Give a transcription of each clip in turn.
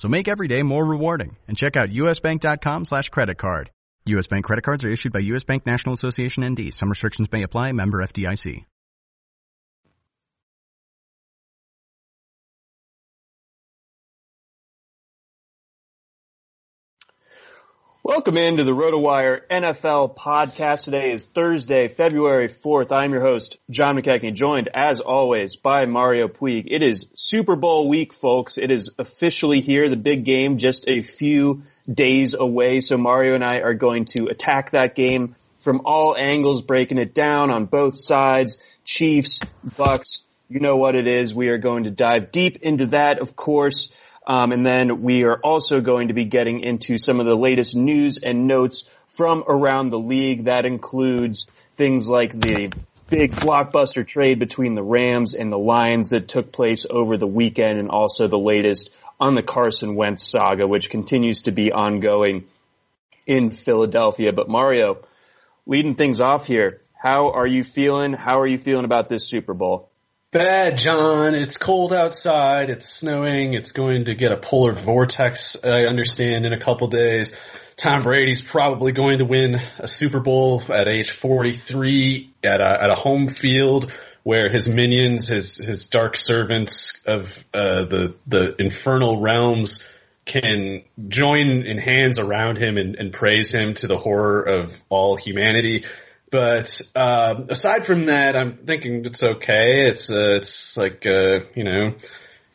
So make every day more rewarding and check out usbank.com slash credit card. U.S. Bank credit cards are issued by U.S. Bank National Association ND. Some restrictions may apply. Member FDIC. Welcome into the RotoWire NFL podcast. Today is Thursday, February 4th. I'm your host, John McKechnie, joined as always by Mario Puig. It is Super Bowl week, folks. It is officially here, the big game, just a few days away. So Mario and I are going to attack that game from all angles, breaking it down on both sides. Chiefs, Bucks, you know what it is. We are going to dive deep into that, of course. Um, and then we are also going to be getting into some of the latest news and notes from around the league. That includes things like the big blockbuster trade between the Rams and the Lions that took place over the weekend and also the latest on the Carson Wentz saga, which continues to be ongoing in Philadelphia. But Mario, leading things off here, how are you feeling? How are you feeling about this Super Bowl? Bad, John. It's cold outside. It's snowing. It's going to get a polar vortex, I understand, in a couple days. Tom Brady's probably going to win a Super Bowl at age 43 at a, at a home field where his minions, his, his dark servants of, uh, the, the infernal realms can join in hands around him and, and praise him to the horror of all humanity. But uh, aside from that, I'm thinking it's okay. It's uh, it's like uh, you know,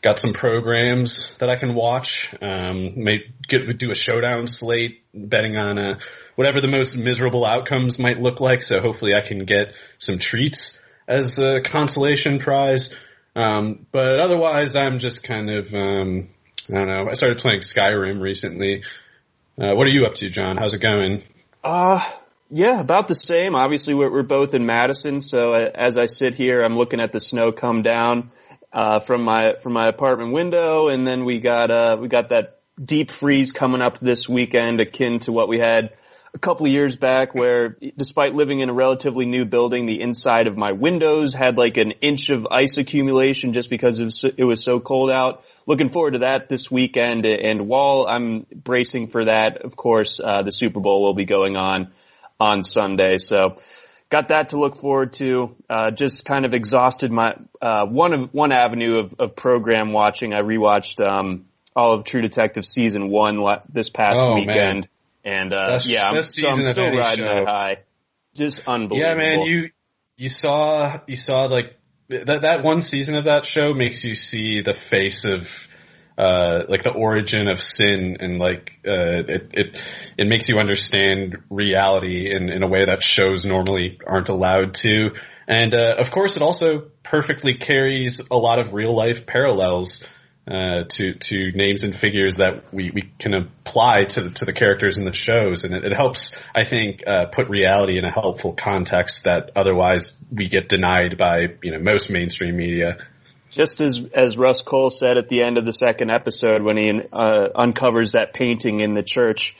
got some programs that I can watch. Um, may get do a showdown slate, betting on uh, whatever the most miserable outcomes might look like. So hopefully, I can get some treats as a consolation prize. Um, but otherwise, I'm just kind of um, I don't know. I started playing Skyrim recently. Uh, what are you up to, John? How's it going? Uh, yeah, about the same. Obviously, we're, we're both in Madison, so uh, as I sit here, I'm looking at the snow come down uh, from my from my apartment window, and then we got uh, we got that deep freeze coming up this weekend, akin to what we had a couple of years back, where despite living in a relatively new building, the inside of my windows had like an inch of ice accumulation just because it was so cold out. Looking forward to that this weekend, and while I'm bracing for that, of course, uh, the Super Bowl will be going on on Sunday. So got that to look forward to. Uh, just kind of exhausted my uh, one of one avenue of, of program watching. I rewatched um, all of True Detective season one this past oh, weekend, man. and uh, yeah, I'm, best so I'm still riding show. that high. Just unbelievable. Yeah, man, you you saw you saw like that that one season of that show makes you see the face of uh like the origin of sin and like uh it it it makes you understand reality in in a way that shows normally aren't allowed to and uh of course it also perfectly carries a lot of real life parallels uh, to to names and figures that we, we can apply to the, to the characters in the shows, and it, it helps, I think, uh, put reality in a helpful context that otherwise we get denied by you know most mainstream media. Just as as Rust Cohle said at the end of the second episode when he uh, uncovers that painting in the church,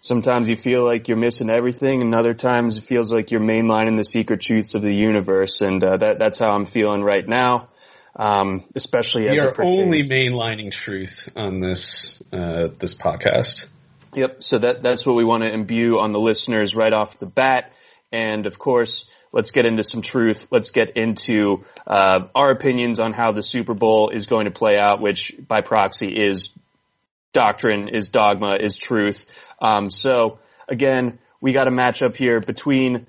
sometimes you feel like you're missing everything, and other times it feels like you're mainlining the secret truths of the universe, and uh, that that's how I'm feeling right now. Um, especially as we are only mainlining truth on this uh, this podcast. Yep. So that that's what we want to imbue on the listeners right off the bat, and of course, let's get into some truth. Let's get into uh, our opinions on how the Super Bowl is going to play out, which by proxy is doctrine, is dogma, is truth. Um, so again, we got a matchup here between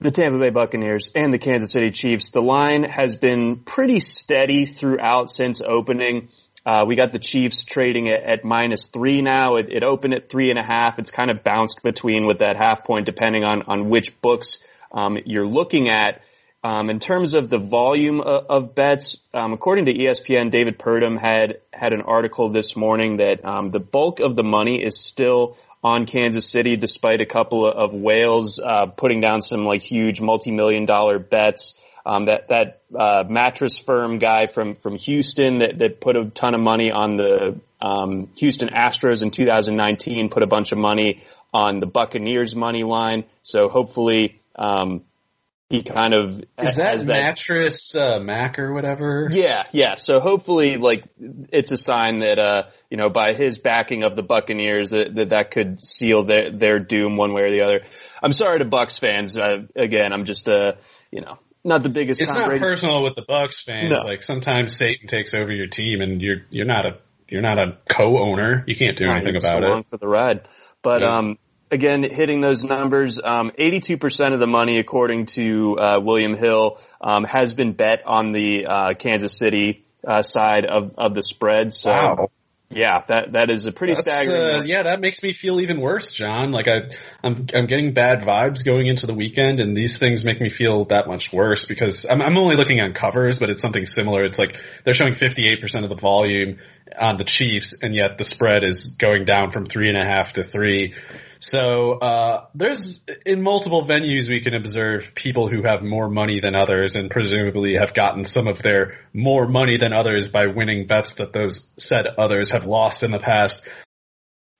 the Tampa Bay Buccaneers and the Kansas City Chiefs. The line has been pretty steady throughout since opening. Uh, we got the Chiefs trading it at minus three now. It, it, opened at three and a half. It's kind of bounced between with that half point depending on, on which books um, you're looking at. Um, in terms of the volume of, of bets, um, according to ESPN, David Purdum had had an article this morning that um, the bulk of the money is still on Kansas City, despite a couple of whales uh, putting down some like huge multi-million dollar bets. Um, that that uh, mattress firm guy from from Houston that that put a ton of money on the um, Houston Astros in 2019 put a bunch of money on the Buccaneers money line. So hopefully. Um, he kind of is that, that mattress uh, Mack or whatever. Yeah, yeah. So hopefully, like it's a sign that uh, you know by his backing of the Buccaneers that that, that could seal their their doom one way or the other. I'm sorry to Bucks fans. Uh, again, I'm just uh, you know not the biggest. It's not personal with the Bucks fans. No. Like sometimes Satan takes over your team, and you're you're not a you're not a co-owner. You can't do anything about it. For the ride, but yeah. um, again, hitting those numbers, um, 82% of the money, according to uh, William Hill, um, has been bet on the uh, Kansas City uh, side of, of the spread. So, wow. yeah, that that is a pretty That's, staggering. Uh, yeah, that makes me feel even worse, John. Like I, I'm I'm getting bad vibes going into the weekend, and these things make me feel that much worse because I'm I'm only looking on covers, but it's something similar. It's like they're showing 58% of the volume on the Chiefs, and yet the spread is going down from three and a half to three. So uh, there's in multiple venues we can observe people who have more money than others, and presumably have gotten some of their more money than others by winning bets that those said others have lost in the past.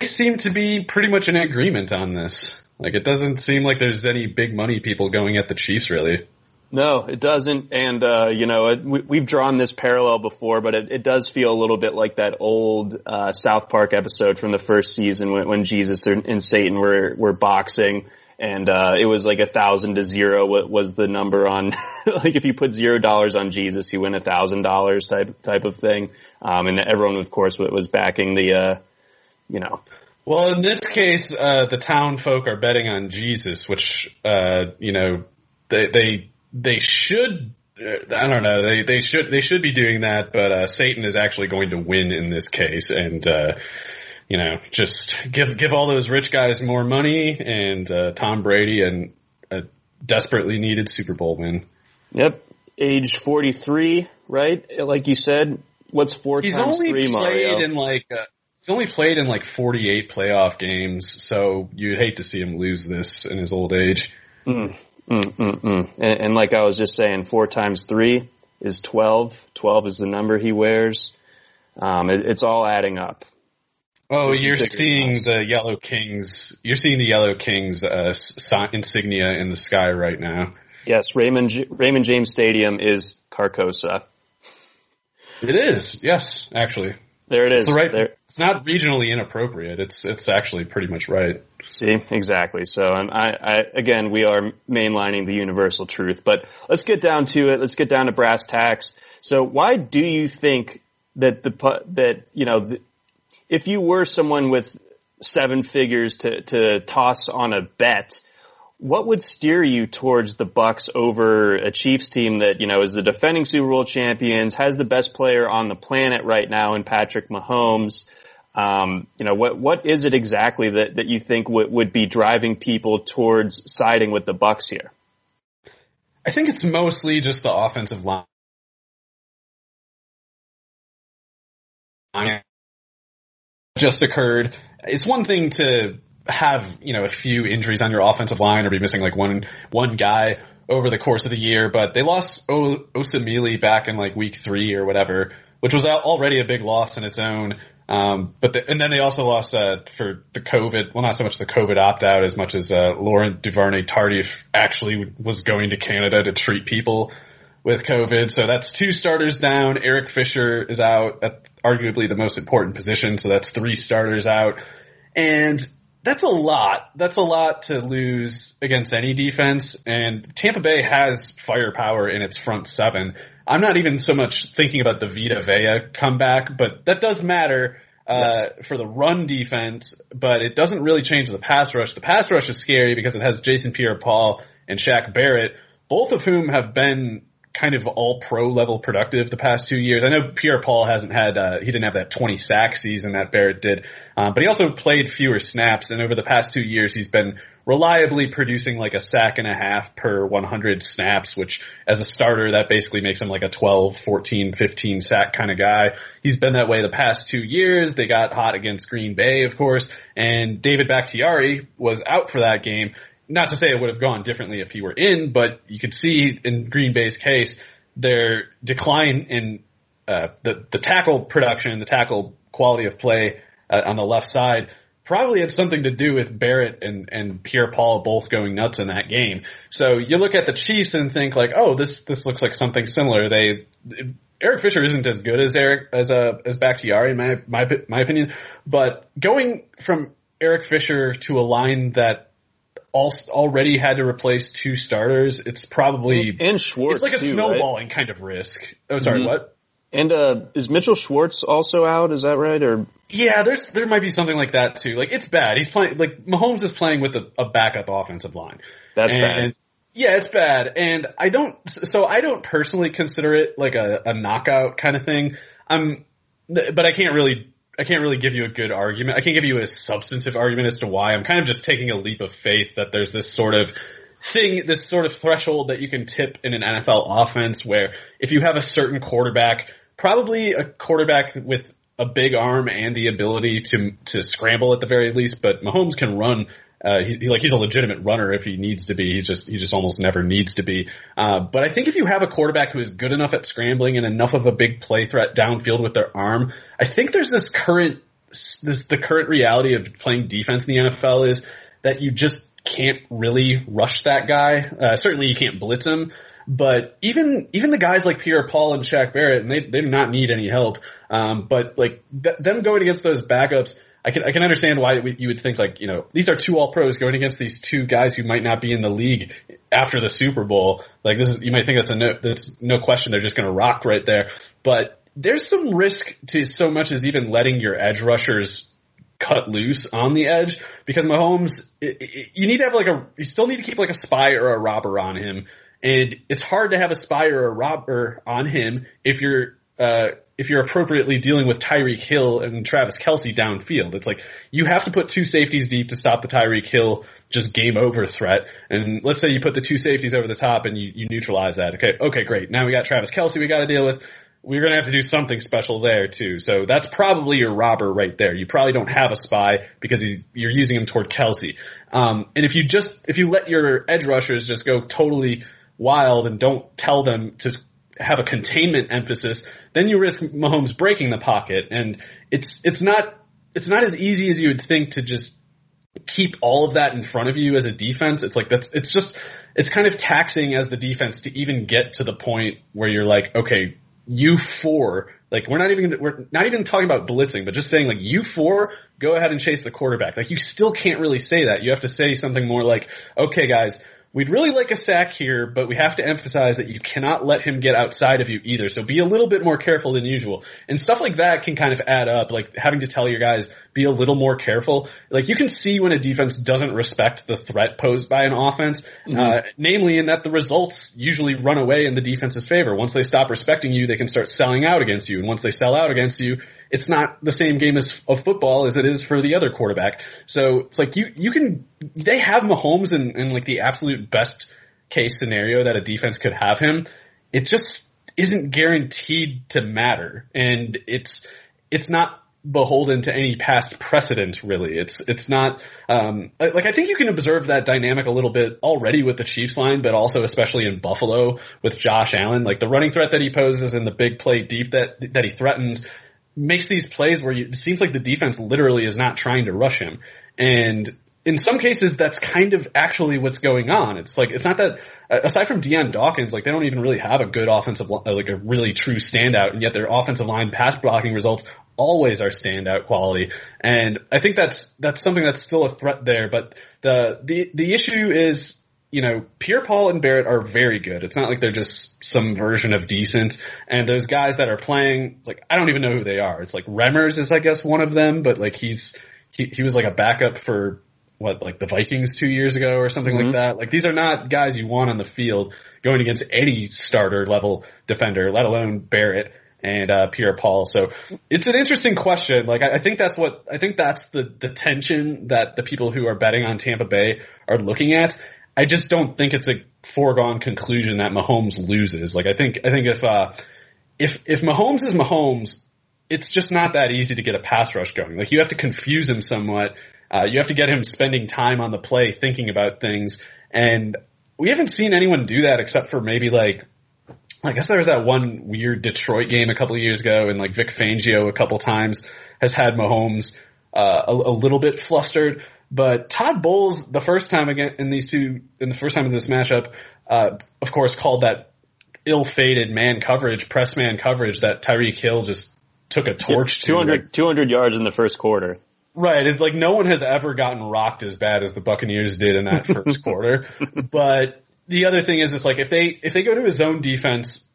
They seem to be pretty much in agreement on this. Like it doesn't seem like there's any big money people going at the Chiefs really. No, it doesn't. And, uh, you know, it, we, have drawn this parallel before, but it, it, does feel a little bit like that old, uh, South Park episode from the first season when, when Jesus and Satan were, were boxing. And, uh, it was like a thousand to zero what was the number on, like if you put zero dollars on Jesus, you win a thousand dollars type, type of thing. Um, and everyone, of course, was backing the, uh, you know, well, in this case, uh, the town folk are betting on Jesus, which, uh, you know, they, they they should I don't know. They they should they should be doing that, but uh, Satan is actually going to win in this case, and uh, you know, just give give all those rich guys more money, and uh, Tom Brady and a desperately needed Super Bowl win. Yep, age forty three, right? Like you said, what's four he's times only three? Played Mario? in like uh, he's only played in like forty eight playoff games, so you'd hate to see him lose this in his old age. Mm. Mm, mm, mm. And, and, like I was just saying, four times three is 12. 12 is the number he wears. Um, it, it's all adding up. Oh, you're seeing the Yellow Kings. You're seeing the Yellow Kings uh, insignia in the sky right now. Yes, Raymond Raymond James Stadium is Carcosa. It is. Yes, actually. There it is. It's, right, there. it's not regionally inappropriate. It's it's actually pretty much right. See, exactly. So, and I, I, again, we are mainlining the universal truth, but let's get down to it. Let's get down to brass tacks. So, why do you think that the that you know, the, if you were someone with seven figures to to toss on a bet, what would steer you towards the Bucks over a Chiefs team that you know is the defending Super Bowl champions, has the best player on the planet right now in Patrick Mahomes? Um, you know, what what is it exactly that, that you think would, would be driving people towards siding with the Bucks here? I think it's mostly just the offensive line. Just occurred. It's one thing to have you know a few injuries on your offensive line or be missing like one one guy, over the course of the year, but they lost o- Osemele back in like week three or whatever, which was already a big loss in its own. Um, but the, and then they also lost uh, for the COVID. Well, not so much the COVID opt out as much as uh, Laurent Duvernay Tardif actually was going to Canada to treat people with COVID. So that's two starters down. Eric Fisher is out at arguably the most important position. So that's three starters out. And that's a lot. That's a lot to lose against any defense. And Tampa Bay has firepower in its front seven. I'm not even so much thinking about the Vita Vea comeback, but that does matter uh, yes. for the run defense. But it doesn't really change the pass rush. The pass rush is scary because it has Jason Pierre-Paul and Shaq Barrett, both of whom have been kind of all pro level productive the past two years. I know Pierre Paul hasn't had, uh, he didn't have that 20 sack season that Barrett did, um, but he also played fewer snaps and over the past two years he's been reliably producing like a sack and a half per 100 snaps, which as a starter that basically makes him like a 12, 14, 15 sack kind of guy. He's been that way the past two years. They got hot against Green Bay, of course, and David Bakhtiari was out for that game not to say it would have gone differently if he were in, but you could see in Green Bay's case their decline in uh, the the tackle production, the tackle quality of play uh, on the left side probably had something to do with Barrett and, and Pierre Paul both going nuts in that game. So you look at the Chiefs and think like, oh, this this looks like something similar. They Eric Fisher isn't as good as Eric as uh, as Bakhtiari in my my my opinion, but going from Eric Fisher to a line that all, already had to replace two starters, it's probably and Schwartz. It's like a too, snowballing right? kind of risk. Oh, sorry, Mhm. what? And uh, is Mitchell Schwartz also out? Is that right? Or Yeah, there's there might be something like that too. Like it's bad. He's playing like Mahomes is playing with a, a backup offensive line. that's and, bad. Yeah, it's bad. And I don't, so I don't personally consider it like a, a knockout kind of thing. I'm, but I can't really, I can't really give you a good argument. I can't give you a substantive argument as to why. I'm kind of just taking a leap of faith that there's this sort of thing, this sort of threshold that you can tip in an NFL offense where if you have a certain quarterback, probably a quarterback with a big arm and the ability to to scramble at the very least, but Mahomes can run. Uh, he's he, like he's a legitimate runner if he needs to be. He just he just almost never needs to be. Uh, but I think if you have a quarterback who is good enough at scrambling and enough of a big play threat downfield with their arm, I think there's this current this the current reality of playing defense in the NFL is that you just can't really rush that guy. Uh, certainly you can't blitz him. But even even the guys like Pierre Paul and Shaq Barrett, and they they do not need any help. Um, but like th- them going against those backups, I can I can understand why we, you would think like you know these are two All Pros going against these two guys who might not be in the league after the Super Bowl. Like this is you might think that's a no that's no question they're just going to rock right there. But there's some risk to so much as even letting your edge rushers cut loose on the edge because Mahomes, it, it, you need to have like a, you still need to keep like a spy or a robber on him. And it's hard to have a spy or a robber on him if you're, uh, if you're appropriately dealing with Tyreek Hill and Travis Kelce downfield. It's like you have to put two safeties deep to stop the Tyreek Hill just game over threat. And let's say you put the two safeties over the top and you, you neutralize that. Okay, okay, great. Now we got Travis Kelce we got to deal with we're going to have to do something special there too. So that's probably your robber right there. You probably don't have a spy because you're using him toward Kelce. Um, and if you just, if you let your edge rushers just go totally wild and don't tell them to have a containment emphasis, then you risk Mahomes breaking the pocket. And it's, it's not, it's not as easy as you would think to just keep all of that in front of you as a defense. It's like that's, it's just, it's kind of taxing as the defense to even get to the point where you're like, okay, you four, like we're not even we're not even talking about blitzing, but just saying like you four go ahead and chase the quarterback. Like you still can't really say that. You have to say something more like, okay, guys, we'd really like a sack here, but we have to emphasize that you cannot let him get outside of you either. So be a little bit more careful than usual. And stuff like that can kind of add up, like having to tell your guys be a little more careful. Like you can see when a defense doesn't respect the threat posed by an offense, mm-hmm. uh, namely in that the results usually run away in the defense's favor. Once they stop respecting you, they can start selling out against you. And once they sell out against you, it's not the same game as of football as it is for the other quarterback. So it's like you, you can, they have Mahomes in, in like the absolute best case scenario that a defense could have him. It just isn't guaranteed to matter. And it's, it's not beholden to any past precedent really. It's it's not um like I think you can observe that dynamic a little bit already with the Chiefs line, but also especially in Buffalo with Josh Allen. Like the running threat that he poses and the big play deep that that he threatens makes these plays where you, it seems like the defense literally is not trying to rush him. And in some cases, that's kind of actually what's going on. It's like, it's not that, aside from Dion Dawkins, like they don't even really have a good offensive, like a really true standout, and yet their offensive line pass blocking results always are standout quality. And I think that's, that's something that's still a threat there, but the, the, the issue is, you know, Pierre Paul and Barrett are very good. It's not like they're just some version of decent. And those guys that are playing, like, I don't even know who they are. It's like Remmers is, I guess, one of them, but like he's, he, he was like a backup for what, like the Vikings two years ago or something mm-hmm. like that. Like these are not guys you want on the field going against any starter level defender, let alone Barrett and uh, Pierre Paul. So it's an interesting question. Like I, I, think that's what I think that's the the tension that the people who are betting on Tampa Bay are looking at. I just don't think it's a foregone conclusion that Mahomes loses. Like I think I think if uh, if if Mahomes is Mahomes, it's just not that easy to get a pass rush going. Like you have to confuse him somewhat. Uh, you have to get him spending time on the play, thinking about things, and we haven't seen anyone do that except for maybe like I guess there was that one weird Detroit game a couple of years ago, and like Vic Fangio a couple times has had Mahomes uh, a, a, little bit flustered. But Todd Bowles, the first time again in these two, in the first time in this matchup, uh, of course, called that ill-fated man coverage, press man coverage that Tyreek Hill just took a torch yeah, 200, to. Like, 200 yards in the first quarter. Right. It's like no one has ever gotten rocked as bad as the Buccaneers did in that first quarter. But the other thing is, it's like if they if they go to a zone defense,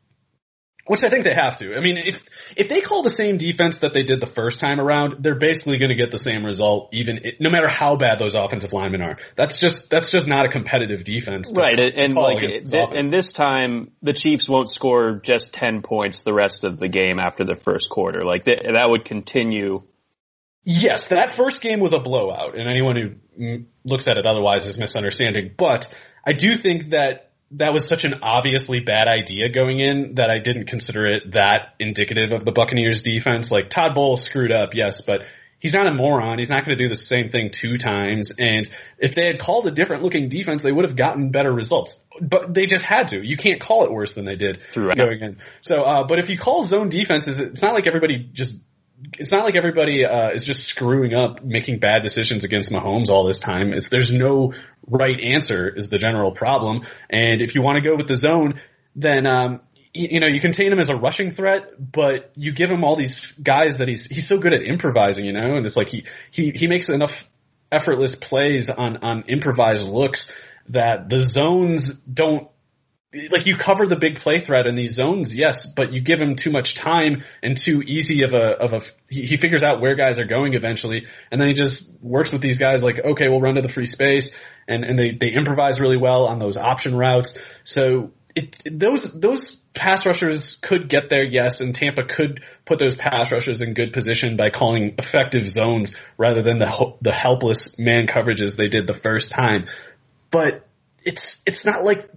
which I think they have to. I mean, if if they call the same defense that they did the first time around, they're basically going to get the same result, even no matter how bad those offensive linemen are. That's just that's just not a competitive defense, to, right? To and like, th- and this time the Chiefs won't score just ten points the rest of the game after the first quarter. Like th- that would continue. Yes, that first game was a blowout, and anyone who mm, looks at it otherwise is misunderstanding. But I do think that that was such an obviously bad idea going in that I didn't consider it that indicative of the Buccaneers defense. Like Todd Bowles screwed up, yes, but he's not a moron. He's not going to do the same thing two times. And if they had called a different looking defense, they would have gotten better results. But they just had to. You can't call it worse than they did Throughout. going in. So, uh, but if you call zone defenses, it's not like everybody just it's not like everybody uh, is just screwing up, making bad decisions against Mahomes all this time. It's there's no right answer is the general problem. And if you want to go with the zone, then um, you, you know you contain him as a rushing threat, but you give him all these guys that he's he's so good at improvising, you know, and it's like he he he makes enough effortless plays on on improvised looks that the zones don't like you cover the big play threat in these zones, yes, but you give him too much time and too easy of a of a he, figures out where guys are going eventually, and then he just works with these guys like okay, we'll run to the free space, and and they they improvise really well on those option routes. So it those those pass rushers could get there, yes, and Tampa could put those pass rushers in good position by calling effective zones rather than the the helpless man coverages they did the first time, but it's it's not like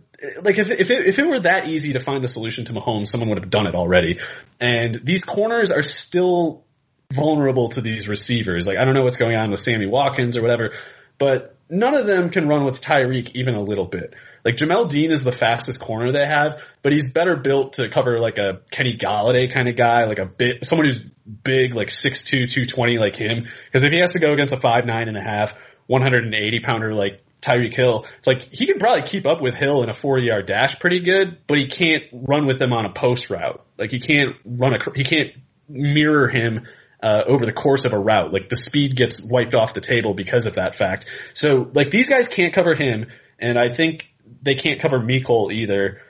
like if if it, if it were that easy to find the solution to Mahomes, someone would have done it already. And these corners are still vulnerable to these receivers. Like I don't know what's going on with Sammy Watkins or whatever, but none of them can run with Tyreek even a little bit. Like Jamel Dean is the fastest corner they have, but he's better built to cover like a Kenny Golladay kind of guy, like a bit someone who's big, like 6'2", 220 like him. Because if he has to go against a five nine and a half, 180 pounder like Tyreek Hill. It's like he can probably keep up with Hill in a 40 yard dash pretty good, but he can't run with him on a post route. Like he can't run a, he can't mirror him uh, over the course of a route. Like the speed gets wiped off the table because of that fact. So like these guys can't cover him, and I think they can't cover Mecole either.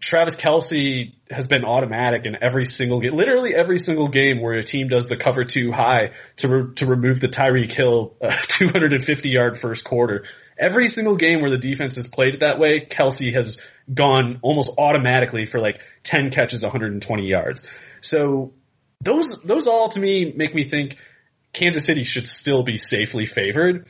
Travis Kelce has been automatic in every single game, literally every single game where a team does the cover two high to re- to remove the Tyreek Hill uh, 250 yard first quarter. Every single game where the defense has played it that way, Kelce has gone almost automatically for like 10 catches, 120 yards. So those those all to me make me think Kansas City should still be safely favored.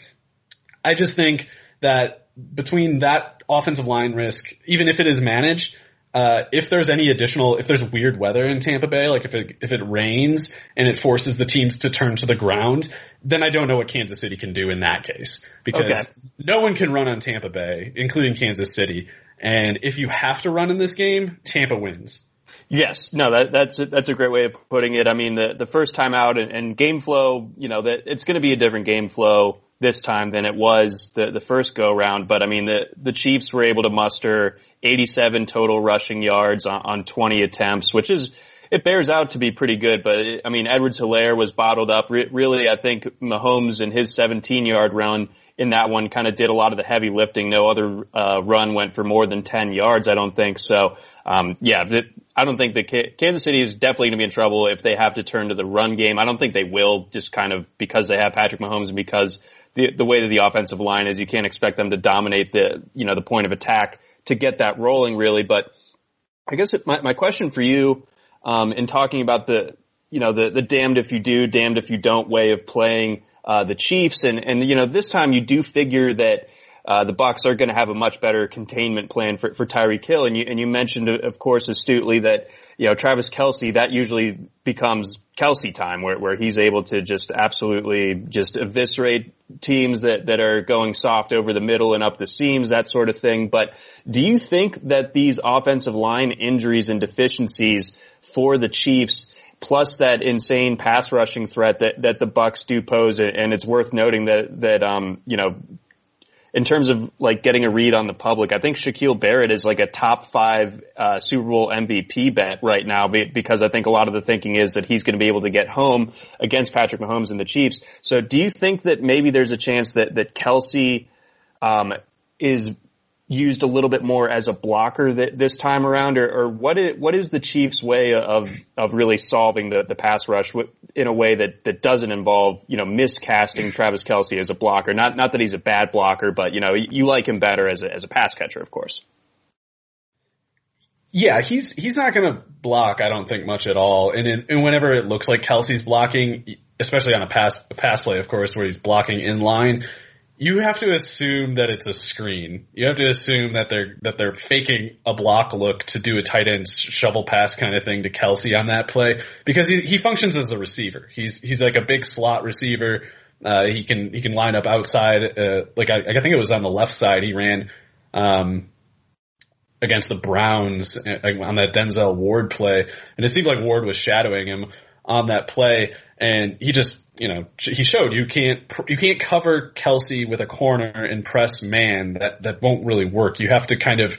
I just think that between that offensive line risk, even if it is managed, uh, if there's any additional, if there's weird weather in Tampa Bay, like if it if it rains and it forces the teams to turn to the ground, then I don't know what Kansas City can do in that case because okay. no one can run on Tampa Bay, including Kansas City. And if you have to run in this game, Tampa wins. Yes, no, that, that's a, that's a great way of putting it. I mean, the the first time out and, and game flow, you know, that it's going to be a different game flow this time than it was the the first go round. But I mean, the the Chiefs were able to muster 87 total rushing yards on, on 20 attempts, which is it bears out to be pretty good. But it, I mean, Edwards Helaire was bottled up. Re- really, I think Mahomes and his 17 yard run in that one kind of did a lot of the heavy lifting. No other uh, run went for more than 10 yards, I don't think. So, um, yeah, I don't think that Kansas City is definitely going to be in trouble if they have to turn to the run game. I don't think they will just kind of because they have Patrick Mahomes and because the, the way that the offensive line is, you can't expect them to dominate the, you know, the point of attack to get that rolling really. But I guess my, my question for you, um, in talking about the, you know, the, the damned if you do, damned if you don't way of playing, uh, the Chiefs. And, and, you know, this time you do figure that, uh, the Bucks are going to have a much better containment plan for, for Tyreek Hill, And you, and you mentioned, of course, astutely that, you know, Travis Kelce that usually becomes Kelce time where, where he's able to just absolutely just eviscerate teams that, that are going soft over the middle and up the seams, that sort of thing. But do you think that these offensive line injuries and deficiencies for the Chiefs plus that insane pass rushing threat that, that the Bucks do pose. And it's worth noting that, that, um, you know, in terms of like getting a read on the public, I think Shaquille Barrett is like a top five uh, Super Bowl MVP bet right now because I think a lot of the thinking is that he's going to be able to get home against Patrick Mahomes and the Chiefs. So do you think that maybe there's a chance that that Kelce um, is used a little bit more as a blocker th- this time around, or, or what is what is the Chiefs' way of of really solving the, the pass rush in a way that, that doesn't involve you know miscasting Travis Kelce as a blocker? Not not that he's a bad blocker, but you know you like him better as a as a pass catcher, of course. Yeah, he's he's not going to block. I don't think much at all. And in, and whenever it looks like Kelce's blocking, especially on a pass a pass play, of course, where he's blocking in line, you have to assume that it's a screen. You have to assume that they're that they're faking a block look to do a tight end shovel pass kind of thing to Kelce on that play because he he functions as a receiver. He's he's like a big slot receiver. Uh, he can he can line up outside. Uh, like I, I think it was on the left side. He ran um, against the Browns uh, on that Denzel Ward play, and it seemed like Ward was shadowing him on that play, and he just, you know, he showed you can't you can't cover Kelce with a corner and press man. That that won't really work. You have to kind of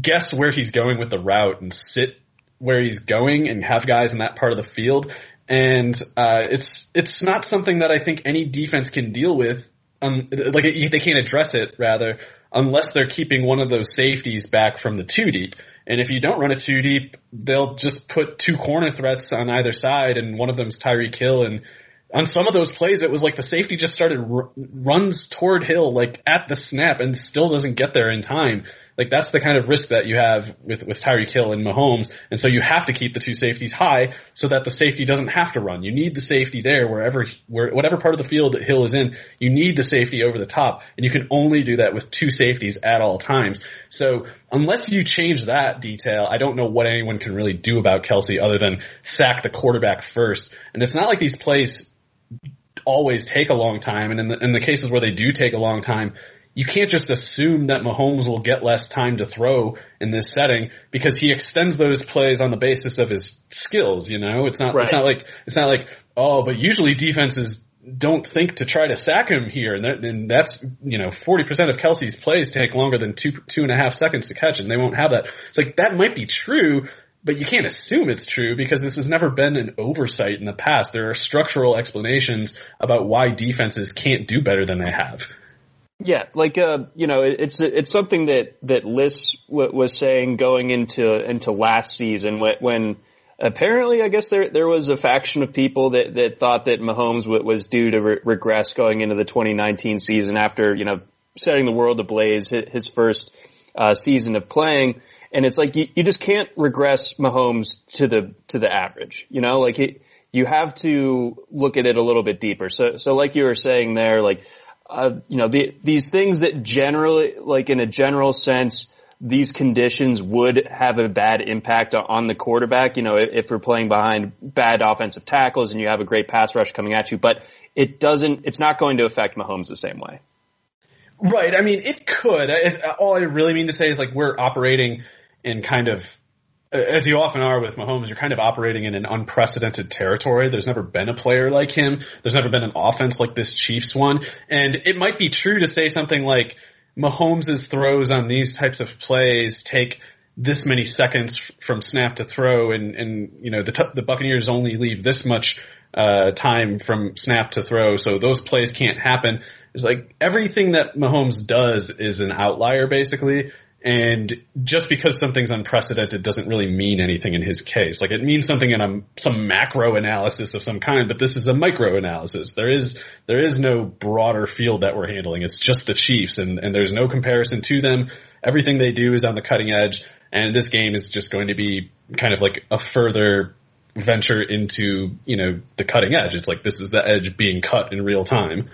guess where he's going with the route and sit where he's going and have guys in that part of the field. And uh, it's it's not something that I think any defense can deal with. Um, like they can't address it rather unless they're keeping one of those safeties back from the two deep. And if you don't run it too deep, they'll just put two corner threats on either side, and one of them's Tyreek Hill. And on some of those plays, it was like the safety just started r- runs toward Hill like at the snap and still doesn't get there in time. Like that's the kind of risk that you have with with Tyreek Hill and Mahomes, and so you have to keep the two safeties high so that the safety doesn't have to run. You need the safety there wherever where whatever part of the field that Hill is in. You need the safety over the top, and you can only do that with two safeties at all times. So unless you change that detail, I don't know what anyone can really do about Kelce other than sack the quarterback first. And it's not like these plays always take a long time, and in the in the cases where they do take a long time you can't just assume that Mahomes will get less time to throw in this setting because he extends those plays on the basis of his skills. You know, it's not right. it's not like it's not like oh, but usually defenses don't think to try to sack him here, and, that, and that's you know forty percent of Kelce's plays take longer than two two and a half seconds to catch, and they won't have that. It's like that might be true, but you can't assume it's true because this has never been an oversight in the past. There are structural explanations about why defenses can't do better than they have. Yeah, like uh, you know, it's it's something that that Liss w- was saying going into into last season when, when apparently I guess there there was a faction of people that that thought that Mahomes w- was due to re- regress going into the 2019 season after you know setting the world ablaze his first uh, season of playing, and it's like you, you just can't regress Mahomes to the to the average, you know, like it, you have to look at it a little bit deeper. So so like you were saying there, like uh, you know, the, these things that generally, like in a general sense, these conditions would have a bad impact on the quarterback. You know, if we're playing behind bad offensive tackles and you have a great pass rush coming at you, but it doesn't, it's not going to affect Mahomes the same way. Right. I mean, it could. All I really mean to say is like we're operating in kind of, as you often are with Mahomes, you're kind of operating in an unprecedented territory. There's never been a player like him. There's never been an offense like this Chiefs one. And it might be true to say something like Mahomes' throws on these types of plays take this many seconds from snap to throw and, and you know, the, t- the Buccaneers only leave this much, uh, time from snap to throw. So those plays can't happen. It's like everything that Mahomes does is an outlier basically. And just because something's unprecedented doesn't really mean anything in his case. Like it means something in a, some macro analysis of some kind, but this is a micro analysis. There is, there is no broader field that we're handling. It's just the Chiefs and, and there's no comparison to them. Everything they do is on the cutting edge. And this game is just going to be kind of like a further venture into, you know, the cutting edge. It's like this is the edge being cut in real time.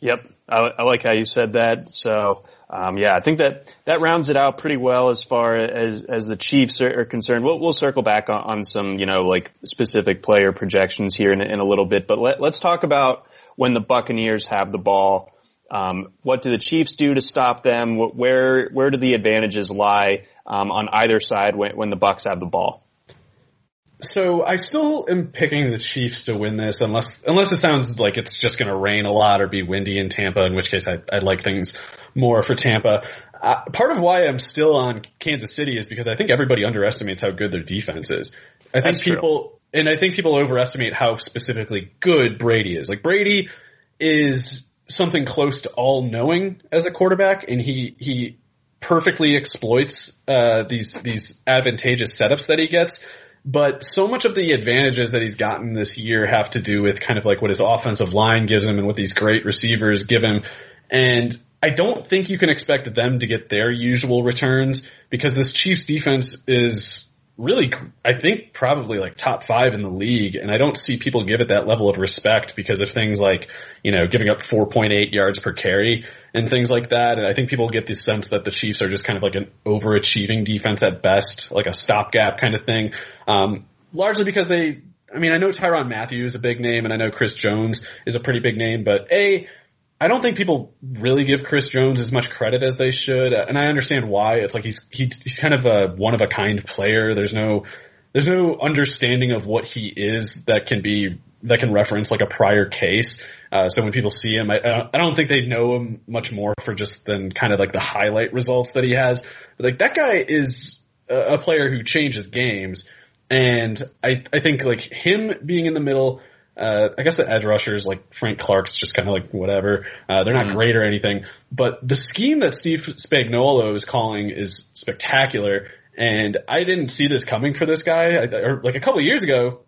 Yep, I, I like how you said that. So, um, yeah, I think that that rounds it out pretty well as far as as the Chiefs are, are concerned. We'll we'll circle back on, on, some you know like specific player projections here in, in a little bit, but let, let's talk about when the Buccaneers have the ball. Um, what do the Chiefs do to stop them? Where where do the advantages lie um, on either side when, when the Bucks have the ball? So I still am picking the Chiefs to win this, unless unless it sounds like it's just going to rain a lot or be windy in Tampa, in which case I, I like things more for Tampa. Uh, part of why I'm still on Kansas City is because I think everybody underestimates how good their defense is. I think That's people true. and I think people overestimate how specifically good Brady is. Like Brady is something close to all knowing as a quarterback, and he he perfectly exploits uh, these these advantageous setups that he gets but so much of the advantages that he's gotten this year have to do with kind of like what his offensive line gives him and what these great receivers give him. And I don't think you can expect them to get their usual returns because this Chiefs defense is really, I think probably like top five in the league. And I don't see people give it that level of respect because of things like, you know, giving up 4.8 yards per carry and things like that. And I think people get the sense that the Chiefs are just kind of like an overachieving defense at best, like a stopgap kind of thing. Um, largely because they, I mean, I know Tyrann Mathieu is a big name and I know Chris Jones is a pretty big name, but A, I don't think people really give Chris Jones as much credit as they should, and I understand why. It's like he's he, he's kind of a one of a kind player. There's no there's no understanding of what he is that can be that can reference like a prior case. Uh, so when people see him, I, I don't think they know him much more for just than kind of like the highlight results that he has. But like that guy is a, a player who changes games, and I I think like him being in the middle uh, I guess the edge rushers like Frank Clark's just kind of like whatever. Uh, they're not mm great or anything, but the scheme that Steve Spagnuolo is calling is spectacular. And I didn't see this coming for this guy. I, or like a couple years ago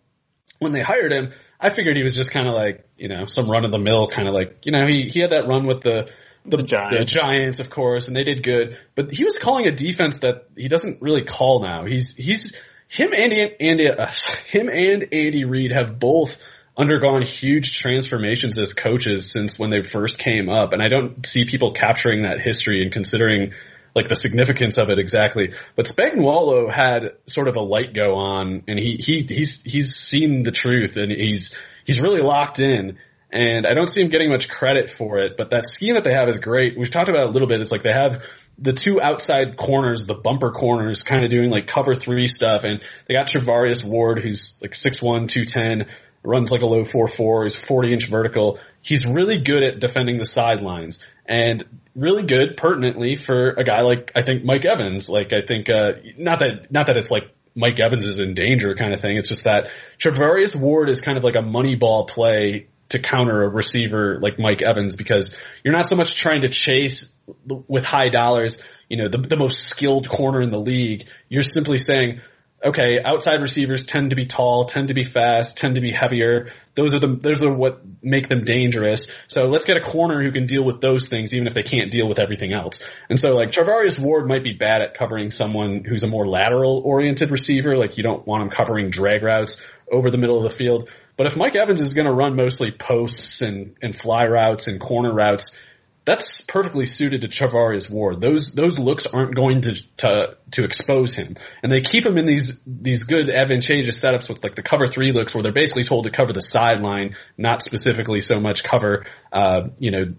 when they hired him, I figured he was just kind of like, you know, some run of the mill kind of like, you know, he, he had that run with the, the, the, Giants. the Giants, of course, and they did good, but he was calling a defense that he doesn't really call now. He's, he's, him and Andy, uh, him and Andy Reid have both undergone huge transformations as coaches since when they first came up. And I don't see people capturing that history and considering like the significance of it exactly. But Spagnuolo had sort of a light go on and he, he, he's, he's seen the truth and he's, he's really locked in. And I don't see him getting much credit for it, but that scheme that they have is great. We've talked about it a little bit. It's like they have the two outside corners, the bumper corners, kind of doing like cover three stuff. And they got Charvarius Ward, who's like 6'1", 210, runs like a low 4-4, he's 40 inch vertical. He's really good at defending the sidelines and really good pertinently for a guy like, I think Mike Evans. Like I think, uh, not that, not that it's like Mike Evans is in danger kind of thing. It's just that Charvarius Ward is kind of like a money ball play to counter a receiver like Mike Evans because you're not so much trying to chase with high dollars, you know, the, the most skilled corner in the league. You're simply saying, okay, outside receivers tend to be tall, tend to be fast, tend to be heavier. Those are the those are what make them dangerous. So let's get a corner who can deal with those things, even if they can't deal with everything else. And so like Charvarius Ward might be bad at covering someone who's a more lateral oriented receiver. Like you don't want him covering drag routes over the middle of the field. But if Mike Evans is going to run mostly posts and and fly routes and corner routes, that's perfectly suited to Charvarius Ward. Those those looks aren't going to to to expose him, and they keep him in these these good advantageous setups with like the cover three looks where they're basically told to cover the sideline, not specifically so much cover uh, you know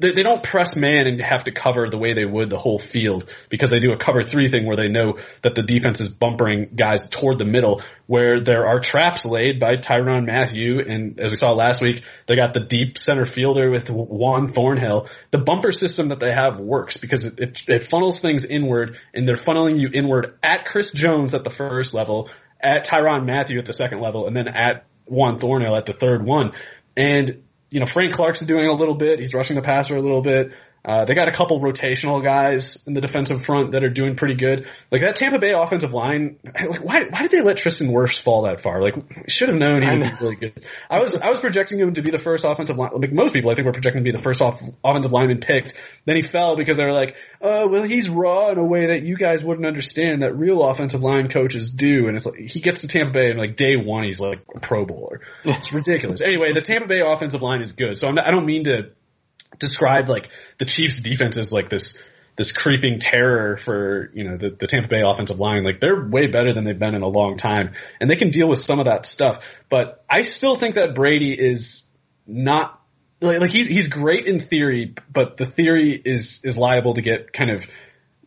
they, they don't press man and have to cover the way they would the whole field because they do a cover three thing where they know that the defense is bumpering guys toward the middle where there are traps laid by Tyrann Mathieu. And as we saw last week, they got the deep center fielder with Juan Thornhill. The bumper system that they have works because it, it, it funnels things inward and they're funneling you inward at Chris Jones at the first level, at Tyrann Mathieu at the second level, and then at Juan Thornhill at the third one. And you know, Frank Clark's doing a little bit. He's rushing the passer a little bit. Uh, they got a couple rotational guys in the defensive front that are doing pretty good. Like that Tampa Bay offensive line, like why why did they let Tristan Wirfs fall that far? Like should have known he would be really good. I was I was projecting him to be the first offensive line. Like most people, I think were projecting to be the first off, offensive lineman picked. Then he fell because they were like, oh well, he's raw in a way that you guys wouldn't understand that real offensive line coaches do. And it's like he gets to Tampa Bay and like day one he's like a Pro Bowler. It's ridiculous. anyway, the Tampa Bay offensive line is good. So I'm not, I don't mean to described like the Chiefs defense as like this this creeping terror for you know the, the Tampa Bay offensive line. Like they're way better than they've been in a long time, and they can deal with some of that stuff. But I still think that Brady is not like, like he's he's great in theory, but the theory is is liable to get kind of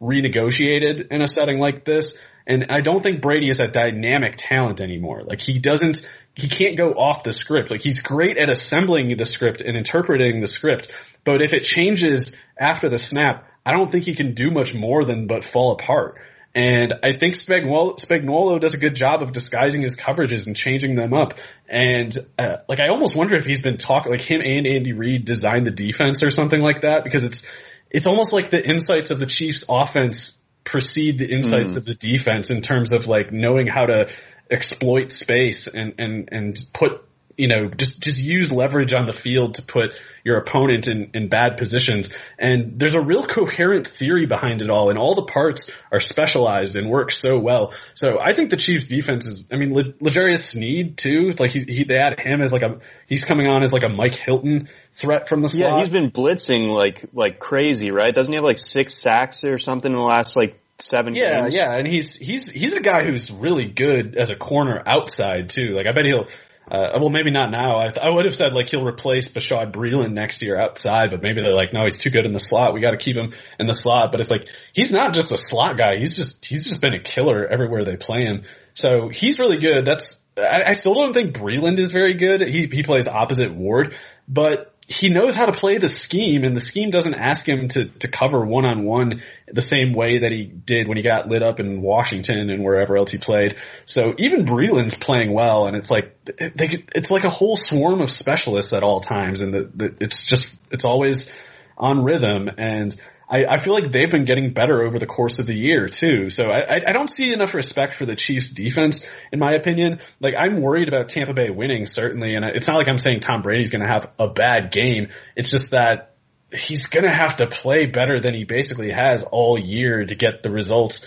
renegotiated in a setting like this. And I don't think Brady is a dynamic talent anymore. Like he doesn't, he can't go off the script. Like he's great at assembling the script and interpreting the script, but if it changes after the snap, I don't think he can do much more than but fall apart. And I think Spagnuolo, Spagnuolo does a good job of disguising his coverages and changing them up. And uh, like I almost wonder if he's been talking, like him and Andy Reid designed the defense or something like that, because it's it's almost like the insights of the Chiefs' offense precede the insights mm. of the defense in terms of like knowing how to exploit space and and and put you know, just, just use leverage on the field to put your opponent in, in bad positions. And there's a real coherent theory behind it all and all the parts are specialized and work so well. So I think the Chiefs defense is, I mean, L'Jarius Sneed too, like he, he, they add him as like a, he's coming on as like a Mike Hilton threat from the slot. Yeah, he's been blitzing like, like crazy, right? Doesn't he have like six sacks or something in the last like seven yeah, games. Yeah, and he's he's he's a guy who's really good as a corner outside too. Like I bet he'll uh, well, maybe not now. I, th- I would have said like he'll replace Bashaud Breeland next year outside, but maybe they're like, no, he's too good in the slot. We got to keep him in the slot. But it's like he's not just a slot guy. He's just he's just been a killer everywhere they play him. So he's really good. That's I, I still don't think Breeland is very good. He he plays opposite Ward, but he knows how to play the scheme and the scheme doesn't ask him to, to cover one on one the same way that he did when he got lit up in Washington and wherever else he played. So even Breeland's playing well and it's like, they, it's like a whole swarm of specialists at all times and the, the, it's just, it's always on rhythm and I, I feel like they've been getting better over the course of the year too. So I, I don't see enough respect for the Chiefs defense, in my opinion. Like I'm worried about Tampa Bay winning certainly, and it's not like I'm saying Tom Brady's going to have a bad game. It's just that he's going to have to play better than he basically has all year to get the results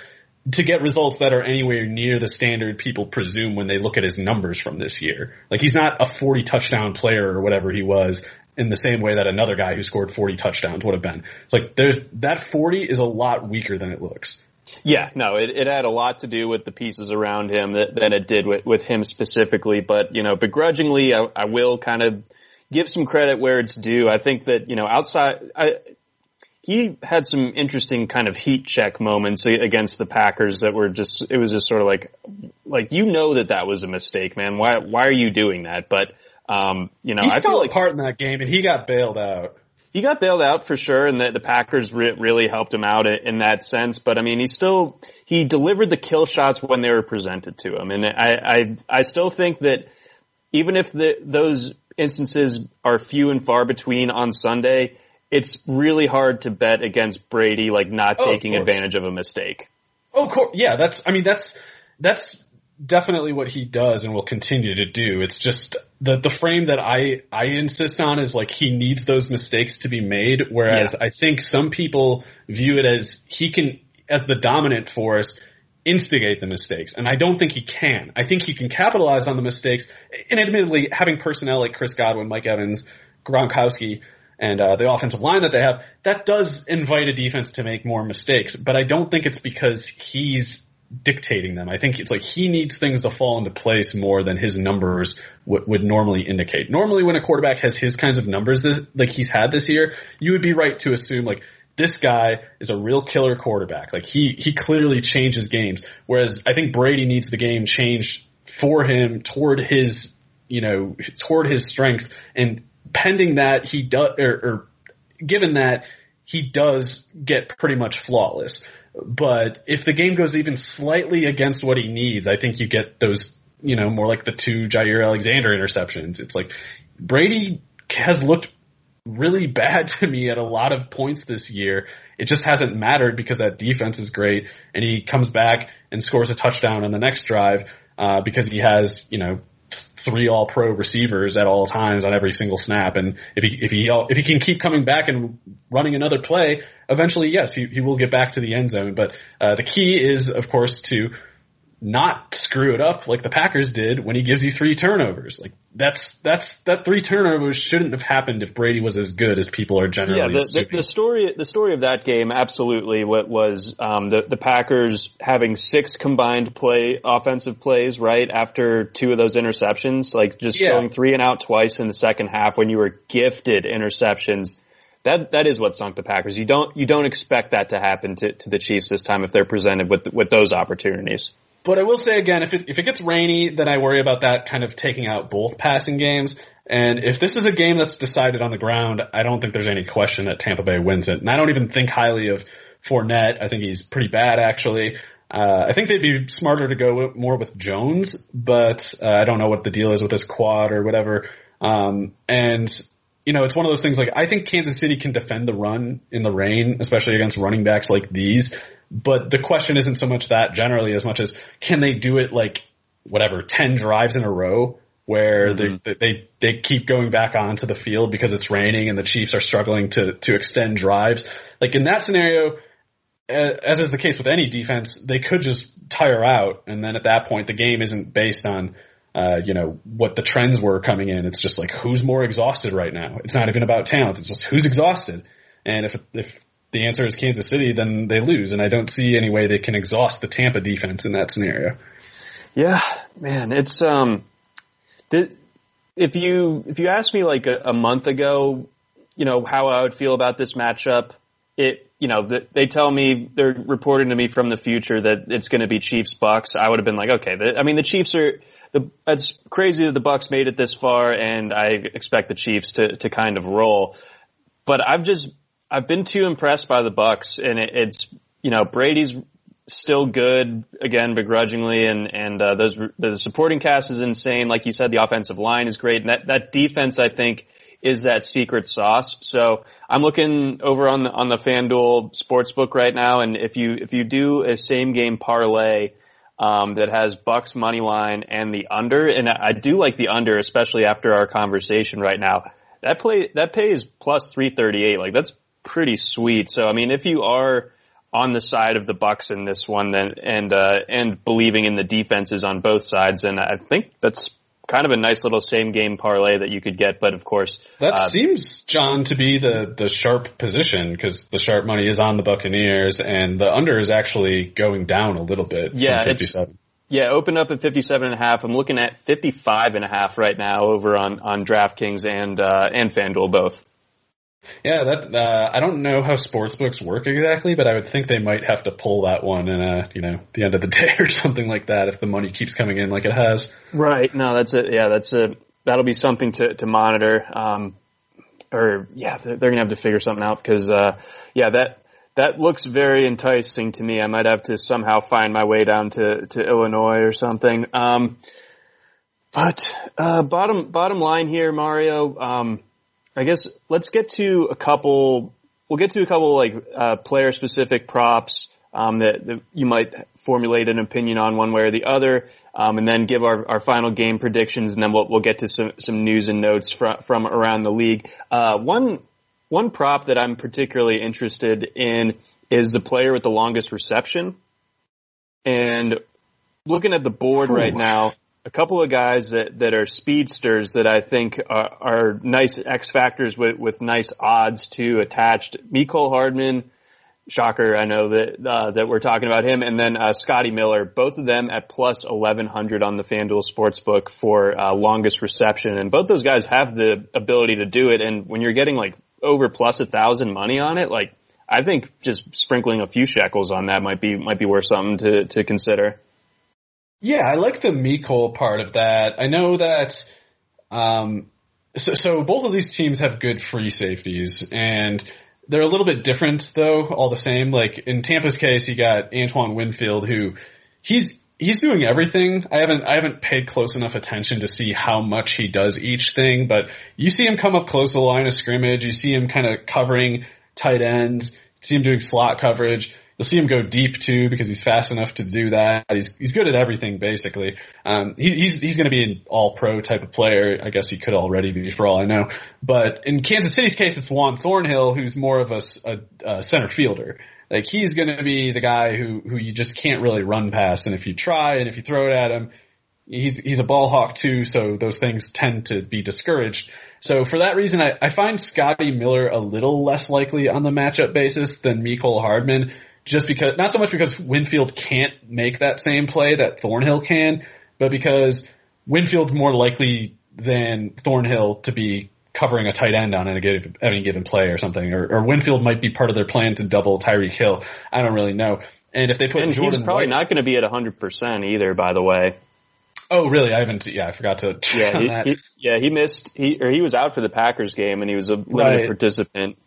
to get results that are anywhere near the standard people presume when they look at his numbers from this year. Like he's not a 40 touchdown player or whatever he was in the same way that another guy who scored 40 touchdowns would have been. It's like there's that 40 is a lot weaker than it looks. Yeah, no, it, it had a lot to do with the pieces around him that, than it did with, with him specifically. But, you know, begrudgingly, I, I will kind of give some credit where it's due. I think that, you know, outside, I, he had some interesting kind of heat check moments against the Packers that were just, it was just sort of like, like, you know that that was a mistake, man. Why, why are you doing that? But, um, you know, he I fell like apart in that game, and he got bailed out. He got bailed out for sure, and the, the Packers re- really helped him out in, in that sense. But I mean, he still he delivered the kill shots when they were presented to him, and I I, I still think that even if the, those instances are few and far between on Sunday, it's really hard to bet against Brady like not oh, taking of advantage of a mistake. Oh, course. yeah, that's I mean that's that's definitely what he does and will continue to do. It's just the the frame that I I insist on is like he needs those mistakes to be made. Whereas yeah. I think some people view it as he can as the dominant force instigate the mistakes, and I don't think he can. I think he can capitalize on the mistakes, and admittedly, having personnel like Chris Godwin, Mike Evans, Gronkowski, and uh, the offensive line that they have, that does invite a defense to make more mistakes. But I don't think it's because he's dictating them. I think it's like he needs things to fall into place more than his numbers w- would normally indicate. Normally, when a quarterback has his kinds of numbers this like he's had this year, you would be right to assume like this guy is a real killer quarterback. Like he he clearly changes games. Whereas I think Brady needs the game changed for him toward his you know toward his strengths and pending that he does or, or given that he does get pretty much flawless. But if the game goes even slightly against what he needs, I think you get those, you know, more like the two Jaire Alexander interceptions. It's like Brady has looked really bad to me at a lot of points this year. It just hasn't mattered because that defense is great and he comes back and scores a touchdown on the next drive, uh, because he has, you know, three all pro receivers at all times on every single snap. And if he, if he, if he can keep coming back and running another play, eventually, yes, he, he will get back to the end zone. But, uh, the key is, of course, to not screw it up like the Packers did when he gives you three turnovers. Like that's that's that three turnovers shouldn't have happened if Brady was as good as people are generally. Yeah, the, the, the story the story of that game absolutely what was um, the the Packers having six combined play offensive plays right after two of those interceptions, like just yeah. going three and out twice in the second half when you were gifted interceptions. That that is what sunk the Packers. You don't you don't expect that to happen to, to the Chiefs this time if they're presented with with those opportunities. But I will say again, if it, if it gets rainy, then I worry about that kind of taking out both passing games. And if this is a game that's decided on the ground, I don't think there's any question that Tampa Bay wins it. And I don't even think highly of Fournette. I think he's pretty bad actually. Uh, I think they'd be smarter to go more with Jones, but uh, I don't know what the deal is with his quad or whatever. Um, and you know, it's one of those things like I think Kansas City can defend the run in the rain, especially against running backs like these. But the question isn't so much that generally as much as can they do it like whatever, 10 drives in a row where mm-hmm. they, they, they keep going back onto the field because it's raining and the Chiefs are struggling to, to extend drives. Like in that scenario, as is the case with any defense, they could just tire out. And then at that point, the game isn't based on, uh, you know, what the trends were coming in. It's just like who's more exhausted right now. It's not even about talent. It's just who's exhausted. And if, if the answer is Kansas City, then they lose. And I don't see any way they can exhaust the Tampa defense in that scenario. Yeah, man, it's, um, the, if you, if you asked me like a, a month ago, you know, how I would feel about this matchup, it, you know, they tell me they're reporting to me from the future that it's going to be Chiefs Bucks. I would have been like, okay, the, I mean, the Chiefs are, the, it's crazy that the Bucks made it this far and I expect the Chiefs to, to kind of roll. But I've just I've been too impressed by the Bucks, and it, it's you know Brady's still good again begrudgingly, and and uh, those the supporting cast is insane. Like you said, the offensive line is great, and that that defense I think is that secret sauce. So I'm looking over on the on the FanDuel sportsbook right now, and if you if you do a same game parlay. Um, that has Bucks money line and the under, and I do like the under, especially after our conversation right now. That play that pays plus three thirty eight. Like that's pretty sweet. So I mean, if you are on the side of the Bucks in this one, then and uh, and believing in the defenses on both sides, and I think that's kind of a nice little same game parlay that you could get. But of course, that uh, seems John to be the the sharp position because the sharp money is on the Buccaneers, and the under is actually going down a little bit. Yeah, fifty seven. Yeah, open up at 57 and a half. I'm looking at 55 and a half right now over on, on DraftKings and, uh, and FanDuel both. Yeah, that uh, I don't know how sports books work exactly, but I would think they might have to pull that one in a you know the end of the day or something like that if the money keeps coming in like it has. Right. No, that's it. Yeah, that's a that'll be something to to monitor. Um, or yeah, they're, they're gonna have to figure something out because uh, yeah, that that looks very enticing to me. I might have to somehow find my way down to to Illinois or something. Um, but uh, bottom bottom line here, Mario. Um, I guess let's get to a couple. We'll get to a couple like uh, player specific props um, that, that, you might formulate an opinion on one way or the other, um, and then give our, our final game predictions, and then we'll we'll get to some some news and notes from from around the league. Uh, one one prop that I'm particularly interested in is the player with the longest reception, and looking at the board right now, a couple of guys that, that are speedsters that I think are, are nice X factors with, with nice odds to attached. Mecole Hardman, shocker, I know that uh, that we're talking about him, and then uh, Scotty Miller, both of them at plus eleven hundred on the FanDuel Sportsbook for uh, longest reception, and both those guys have the ability to do it. And when you're getting like over plus a thousand money on it, like I think just sprinkling a few shekels on that might be might be worth something to to consider. Yeah, I like the Mecole part of that. I know that, um, so, so both of these teams have good free safeties and they're a little bit different though, all the same. Like in Tampa's case, you got Antoine Winfield who he's, he's doing everything. I haven't, I haven't paid close enough attention to see how much he does each thing, but you see him come up close to the line of scrimmage. You see him kind of covering tight ends. You see him doing slot coverage. You'll see him go deep too because he's fast enough to do that. He's he's good at everything basically. Um, he, he's he's going to be an all pro type of player. I guess he could already be for all I know. But in Kansas City's case, it's Juan Thornhill who's more of a, a, a center fielder. Like he's going to be the guy who who you just can't really run past, and if you try and if you throw it at him, he's he's a ball hawk too. So those things tend to be discouraged. So for that reason, I, I find Scotty Miller a little less likely on the matchup basis than Mecole Hardman just because, not so much because Winfield can't make that same play that Thornhill can, but because Winfield's more likely than Thornhill to be covering a tight end on any given, any given play or something, or, or Winfield might be part of their plan to double Tyreek Hill. I don't really know. And if they put and Jordan he's probably White, not going to be at 100% either, by the way. oh really? I haven't. Yeah, I forgot to check Yeah, on he, that. he, yeah, he missed, he, or he was out for the Packers game and he was a limited Right. participant.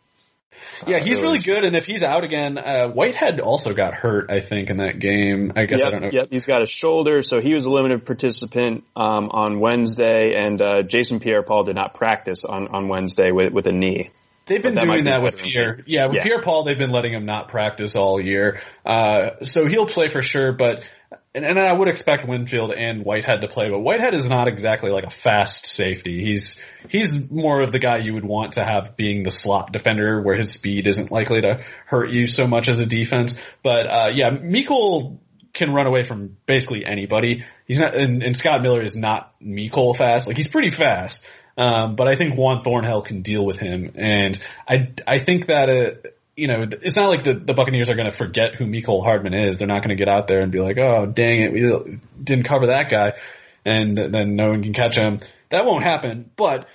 Yeah, Uh, he's really good. And if he's out again, uh, Whitehead also got hurt. I think in that game. I guess Yep, I don't know. yep, he's got a shoulder, so he was a limited participant um, on Wednesday, and uh, Jason Pierre-Paul did not practice on, on Wednesday with, with a knee. They've been that doing be that with Pierre. Yeah, with Yeah. Pierre Paul, they've been letting him not practice all year. Uh, so he'll play for sure, but, and, and I would expect Winfield and Whitehead to play, but Whitehead is not exactly like a fast safety. He's, he's more of the guy you would want to have being the slot defender where his speed isn't likely to hurt you so much as a defense. But, uh, yeah, Mecole can run away from basically anybody. He's not, and, and Scott Miller is not Mecole fast. Like he's pretty fast. Um, but I think Juan Thornhill can deal with him. And I, I think that, uh, you know, it's not like the, the Buccaneers are going to forget who Mecole Hardman is. They're not going to get out there and be like, oh, dang it, we didn't cover that guy. And then no one can catch him. That won't happen. But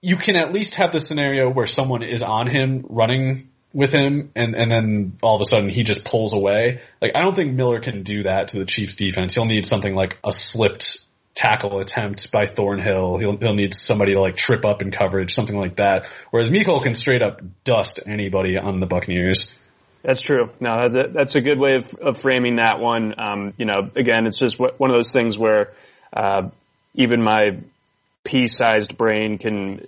you can at least have the scenario where someone is on him running with him and, and then all of a sudden he just pulls away. Like I don't think Miller can do that to the Chiefs defense. He'll need something like a slipped tackle attempt by Thornhill. He'll he'll need somebody to like trip up in coverage, something like that. Whereas Mecole can straight up dust anybody on the Buccaneers. That's true. No, that's a, that's a good way of, of framing that one. Um, you know, again, it's just one of those things where uh, even my pea-sized brain can,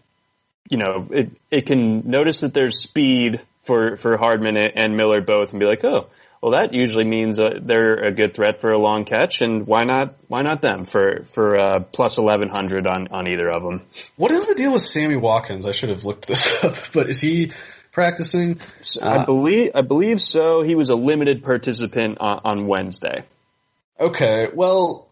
you know, it it can notice that there's speed for for Hardman and Miller both, and be like, oh, well, that usually means uh, they're a good threat for a long catch, and why not why not them for for uh, plus eleven hundred on on either of them? What is the deal with Sammy Watkins? I should have looked this up, but is he practicing? So I Uh, believe I believe so. He was a limited participant on, on Wednesday. Okay, well,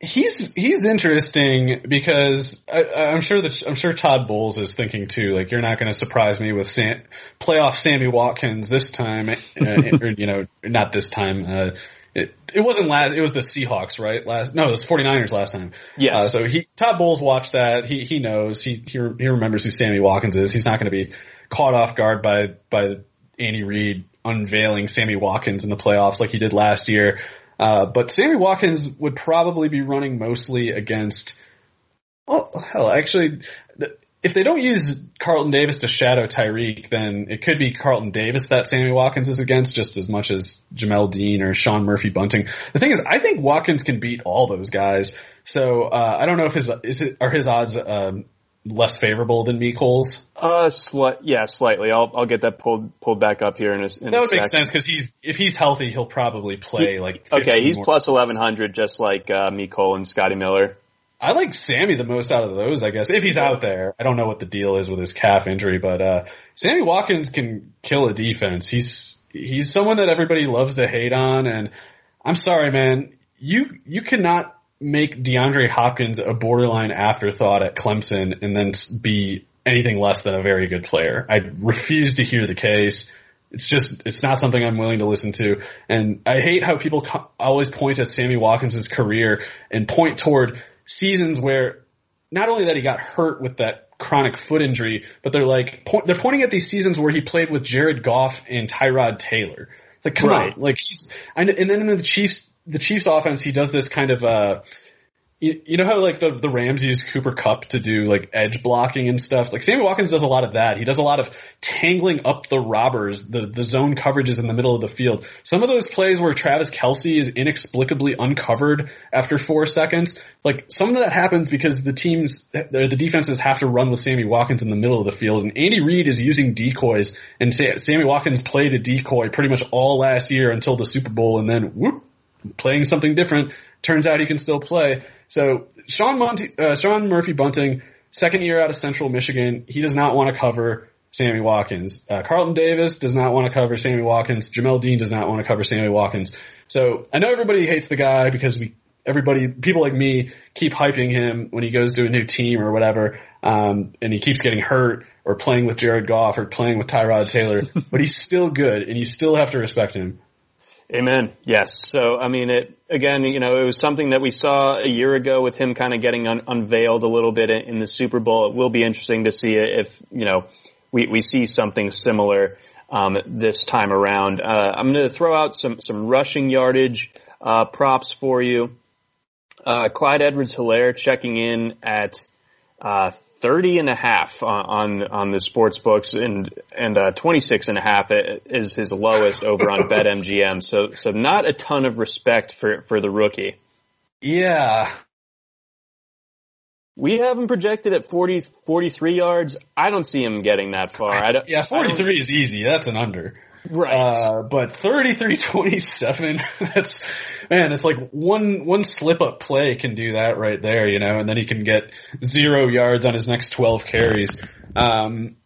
he's he's interesting because I, I'm sure that I'm sure Todd Bowles is thinking too. Like, you're not going to surprise me with Sam, playoff Sammy Watkins this time, uh, or you know, not this time. Uh, it it wasn't last. It was the Seahawks, right? Last no, it was 49ers last time. Yes. Uh, so he Todd Bowles watched that. He he knows. He he, he remembers who Sammy Watkins is. He's not going to be caught off guard by by Andy Reid unveiling Sammy Watkins in the playoffs like he did last year. Uh, but Sammy Watkins would probably be running mostly against. Well, hell, actually, if they don't use Carlton Davis to shadow Tyreek, then it could be Carlton Davis that Sammy Watkins is against just as much as Jamel Dean or Sean Murphy Bunting. The thing is, I think Watkins can beat all those guys. So uh, I don't know if his is it, are his odds um, less favorable than Mecole's. Uh, sli- yeah, slightly. I'll I'll get that pulled pulled back up here in a, in That a would make sense because he's if he's healthy, he'll probably play like. Okay, he's more eleven hundred, just like uh, Cole and Scotty Miller. I like Sammy the most out of those, I guess. If he's out there, I don't know what the deal is with his calf injury, but uh Sammy Watkins can kill a defense. He's he's someone that everybody loves to hate on, and I'm sorry, man. You you cannot make DeAndre Hopkins a borderline afterthought at Clemson and then be anything less than a very good player. I refuse to hear the case. It's just, it's not something I'm willing to listen to. And I hate how people co- always point at Sammy Watkins' career and point toward seasons where not only that he got hurt with that chronic foot injury, but they're like, point, they're pointing at these seasons where he played with Jared Goff and Tyrod Taylor. Like, come right. on. Like, he's, and then in the Chiefs, the Chiefs offense, he does this kind of, uh, you, you know how like the, the Rams use Cooper Kupp to do like edge blocking and stuff? Like Sammy Watkins does a lot of that. He does a lot of tangling up the robbers, the, the zone coverages in the middle of the field. Some of those plays where Travis Kelce is inexplicably uncovered after four seconds, like some of that happens because the teams, the defenses have to run with Sammy Watkins in the middle of the field. And Andy Reid is using decoys and Sammy Watkins played a decoy pretty much all last year until the Super Bowl and then whoop, playing something different. Turns out he can still play. So Sean uh, Sean Murphy Bunting, second year out of Central Michigan, he does not want to cover Sammy Watkins. Uh, Carlton Davis does not want to cover Sammy Watkins. Jamel Dean does not want to cover Sammy Watkins. So I know everybody hates the guy because we, everybody, people like me keep hyping him when he goes to a new team or whatever. Um, and he keeps getting hurt or playing with Jared Goff or playing with Tyrod Taylor, but he's still good and you still have to respect him. Amen. Yes. So, I mean, it, again, you know, it was something that we saw a year ago with him kind of getting un- unveiled a little bit in, in, the Super Bowl. It will be interesting to see if, you know, we, we see something similar, um, this time around. Uh, I'm going to throw out some, some rushing yardage, uh, props for you. Uh, Clyde Edwards-Helaire checking in at, uh, 30 and a half on, on the sports books and, and, uh, 26 and a half is his lowest over on BetMGM. So, so not a ton of respect for, for the rookie. Yeah. We have him projected at 40, 43 yards. I don't see him getting that far. I don't, yeah, 43 is easy. That's an under. Right. Uh, but 33-27, that's, man, it's like one, one slip up play can do that right there, you know, and then he can get zero yards on his next 12 carries. Um,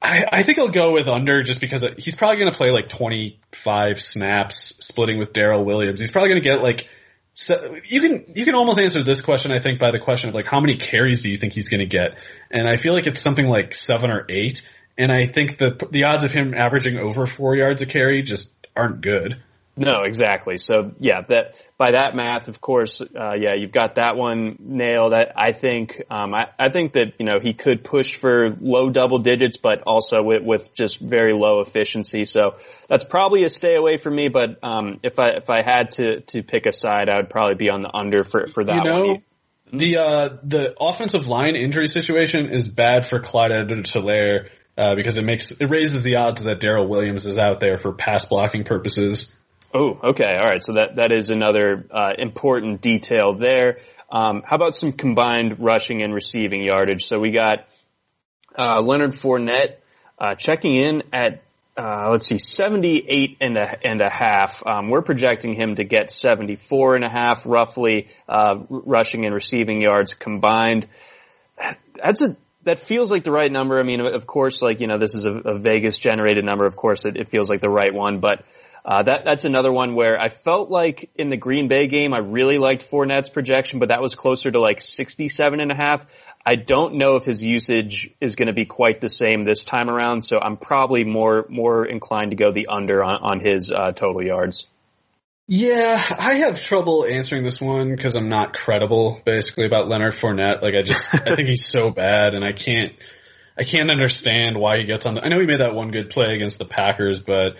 I, I think I'll go with under just because he's probably going to play like 25 snaps splitting with Darrel Williams. He's probably going to get like, so you can you can almost answer this question I think by the question of like how many carries do you think he's going to get, and I feel like it's something like seven or eight. And I think the the odds of him averaging over four yards a carry just aren't good. No, exactly. So yeah, that by that math, of course, uh, yeah, you've got that one nailed. I, I think, um, I, I think that you know he could push for low double digits, but also with, with just very low efficiency. So that's probably a stay away for me. But um, if I if I had to to pick a side, I would probably be on the under for for that you know, one. The uh, the offensive line injury situation is bad for Clyde Edwards-Helaire uh, because it makes it raises the odds that Darrel Williams is out there for pass blocking purposes. Oh, okay, all right. So that that is another uh, important detail there. Um, how about some combined rushing and receiving yardage? So we got uh, Leonard Fournette uh, checking in at uh, let's see, 78 and a, and a half. Um, we're projecting him to get 74 and a half roughly, uh, rushing and receiving yards combined. That's a, that feels like the right number. I mean, of course, like, you know, this is a, a Vegas generated number. Of course, it, it feels like the right one, but, uh, that, that's another one where I felt like in the Green Bay game, I really liked Fournette's projection, but that was closer to like 67 and a half. I don't know if his usage is going to be quite the same this time around, so I'm probably more, more inclined to go the under on, on his, uh, total yards. Yeah, I have trouble answering this one because I'm not credible, basically, about Leonard Fournette. Like, I just, I think he's so bad, and I can't, I can't understand why he gets on the. I know he made that one good play against the Packers, but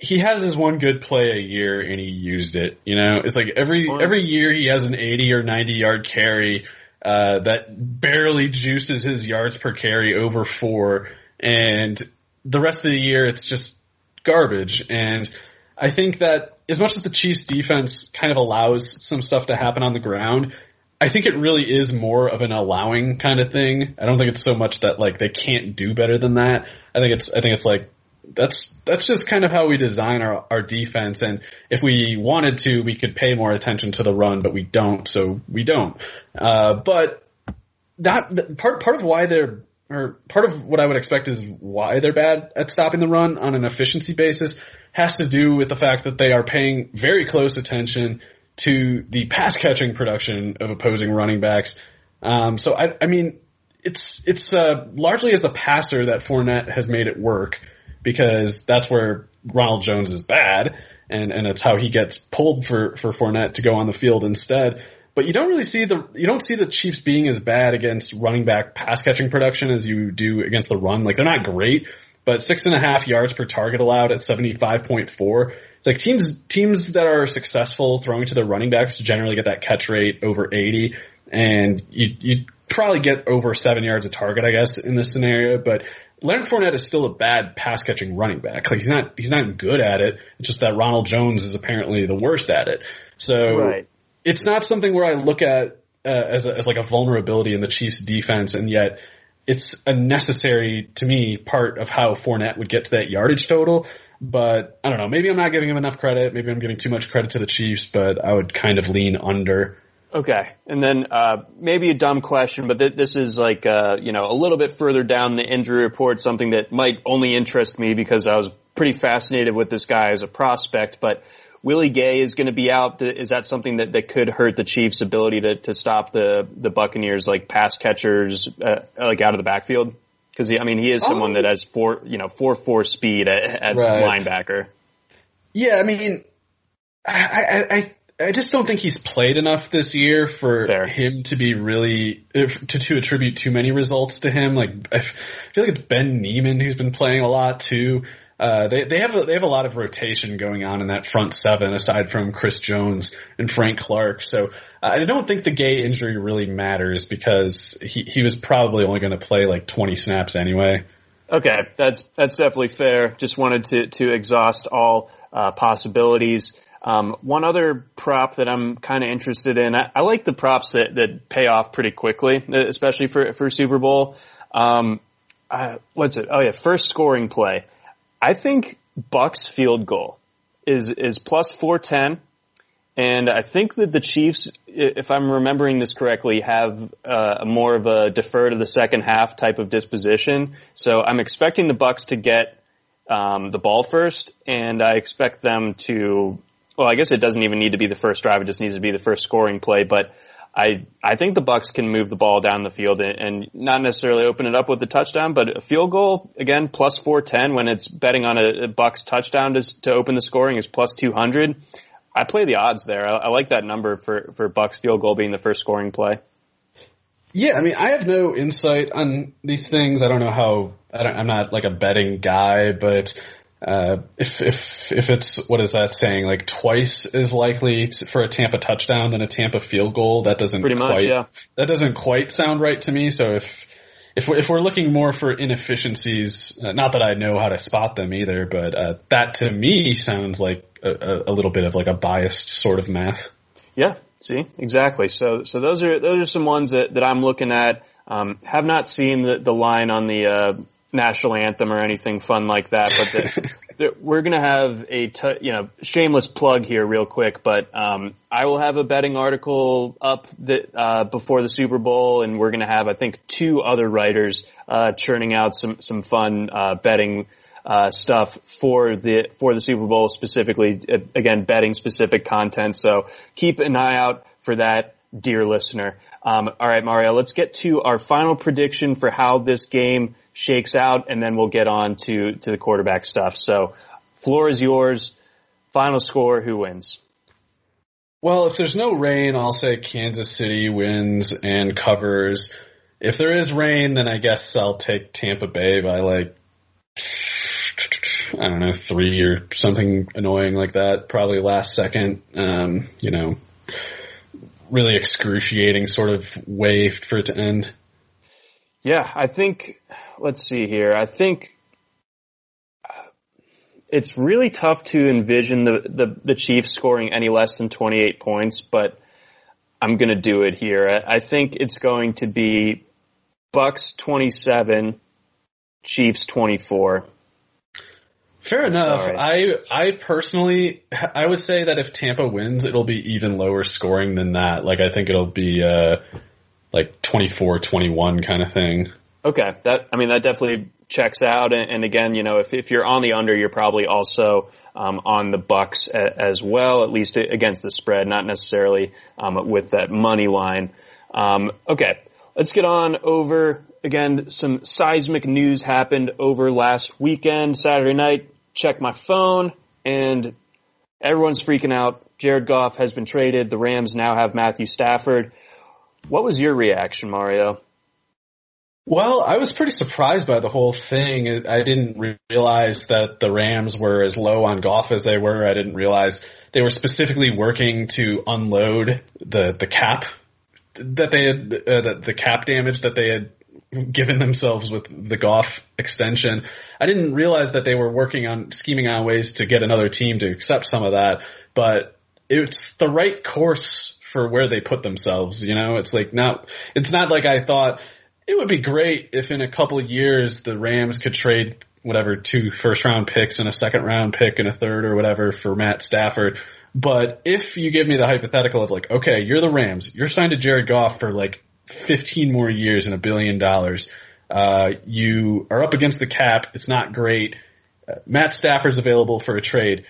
he has his one good play a year, and he used it. You know, it's like every every year he has an 80 or 90 yard carry uh, that barely juices his yards per carry over four, and the rest of the year it's just garbage. And I think that as much as the Chiefs defense kind of allows some stuff to happen on the ground, I think it really is more of an allowing kind of thing. I don't think it's so much that like they can't do better than that. I think it's I think it's like that's that's just kind of how we design our, our defense and if we wanted to we could pay more attention to the run but we don't so we don't uh, but that part part of why they're or part of what I would expect is why they're bad at stopping the run on an efficiency basis has to do with the fact that they are paying very close attention to the pass catching production of opposing running backs. Um, so I, I mean, it's it's uh, largely as the passer that Fournette has made it work because that's where Ronald Jones is bad, and and it's how he gets pulled for for Fournette to go on the field instead. But you don't really see the you don't see the Chiefs being as bad against running back pass catching production as you do against the run. Like they're not great, but six and a half yards per target allowed at seventy five point four. It's like teams teams that are successful throwing to their running backs generally get that catch rate over eighty, and you you probably get over seven yards a target, I guess, in this scenario. But Leonard Fournette is still a bad pass catching running back. Like he's not he's not good at it. It's just that Ronald Jones is apparently the worst at it. So Right. it's not something where I look at uh, as a, as like a vulnerability in the Chiefs defense, and yet it's a necessary to me part of how Fournette would get to that yardage total. But I don't know. Maybe I'm not giving him enough credit. Maybe I'm giving too much credit to the Chiefs. But I would kind of lean under. Okay, and then uh, maybe a dumb question, but th- this is like uh, you know a little bit further down the injury report, something that might only interest me because I was pretty fascinated with this guy as a prospect. But Willie Gay is going to be out. Is that something that, that could hurt the Chiefs' ability to, to stop the the Buccaneers like pass catchers uh, like out of the backfield? Because I mean he is someone that has four you know four four speed at, at Right. linebacker. Yeah, I mean, I, I, I, I just don't think he's played enough this year for Fair. him to be really if, to to attribute too many results to him. Like I f- feel like it's Ben Niemann who's been playing a lot too. Uh, they they have a, they have a lot of rotation going on in that front seven aside from Chris Jones and Frank Clark. So uh, I don't think the Gay injury really matters because he he was probably only going to play like 20 snaps anyway. Okay, that's that's definitely fair. Just wanted to to exhaust all uh, possibilities. Um, one other prop that I'm kind of interested in. I, I like the props that that pay off pretty quickly, especially for for Super Bowl. Um, uh, what's it? Oh yeah, first scoring play. I think Bucks field goal is is plus four ten. And I think that the Chiefs, if I'm remembering this correctly, have uh, more of a defer to the second half type of disposition. So I'm expecting the Bucks to get um, the ball first, and I expect them to. Well, I guess it doesn't even need to be the first drive; it just needs to be the first scoring play. But I I think the Bucks can move the ball down the field and, and not necessarily open it up with the touchdown, but a field goal again plus four ten when it's betting on a, a Bucks touchdown to to open the scoring is plus two hundred. I play the odds there. I, I like that number for for Bucks field goal being the first scoring play. Yeah, I mean, I have no insight on these things. I don't know how. I I'm not like a betting guy, but uh, if if if it's what is that saying? Like twice as likely for a Tampa touchdown than a Tampa field goal. That doesn't Pretty much, quite, yeah. That doesn't quite sound right to me. So if if we're, if we're looking more for inefficiencies, uh, not that I know how to spot them either, but uh, that to me sounds like a, a, a little bit of like a biased sort of math. Yeah, see, exactly. So, so those are those are some ones that, that I'm looking at. Um, have not seen the, the line on the uh, national anthem or anything fun like that, but the, the, we're gonna have a t- you know shameless plug here real quick. But um, I will have a betting article up that uh, before the Super Bowl, and we're gonna have I think two other writers uh, churning out some some fun uh, betting uh, stuff for the for the Super Bowl specifically. uh, Again, betting specific content. So keep an eye out for that, dear listener. Um, all right, Mario, let's get to our final prediction for how this game shakes out, and then we'll get on to to the quarterback stuff. So, floor is yours. Final score: Who wins? Well, if there's no rain, I'll say Kansas City wins and covers. If there is rain, then I guess I'll take Tampa Bay by like, I don't know, three or something annoying like that. Probably last second, um, you know, really excruciating sort of way for it to end. Yeah, I think. Let's see here. I think it's really tough to envision the, the, the Chiefs scoring any less than 28 points, but I'm going to do it here. I, I think it's going to be Bucks 27, Chiefs 24. Fair enough. Sorry. I I personally I would say that if Tampa wins, it'll be even lower scoring than that. Like I think it'll be uh like 24-21 kind of thing. Okay, that I mean that definitely checks out. And, and, again, you know, if, if you're on the under, you're probably also um, on the Bucks a, as well, at least against the spread, not necessarily um, with that money line. Um, okay, let's get on over again. Some seismic news happened over last weekend, Saturday night. Check my phone, and everyone's freaking out. Jared Goff has been traded. The Rams now have Matthew Stafford. What was your reaction, Mario? Well, I was pretty surprised by the whole thing. I didn't realize that the Rams were as low on Goff as they were. I didn't realize they were specifically working to unload the the cap that they had uh, the, the cap damage that they had given themselves with the Goff extension. I didn't realize that they were working on scheming on ways to get another team to accept some of that, but it's the right course for where they put themselves. You know, it's like not, it's not like I thought it would be great if in a couple years the Rams could trade whatever two first round picks and a second round pick and a third or whatever for Matt Stafford. But if you give me the hypothetical of like, okay, you're the Rams, you're signed to Jared Goff for like 15 more years and a billion dollars. Uh, you are up against the cap. It's not great. Uh, Matt Stafford's available for a trade.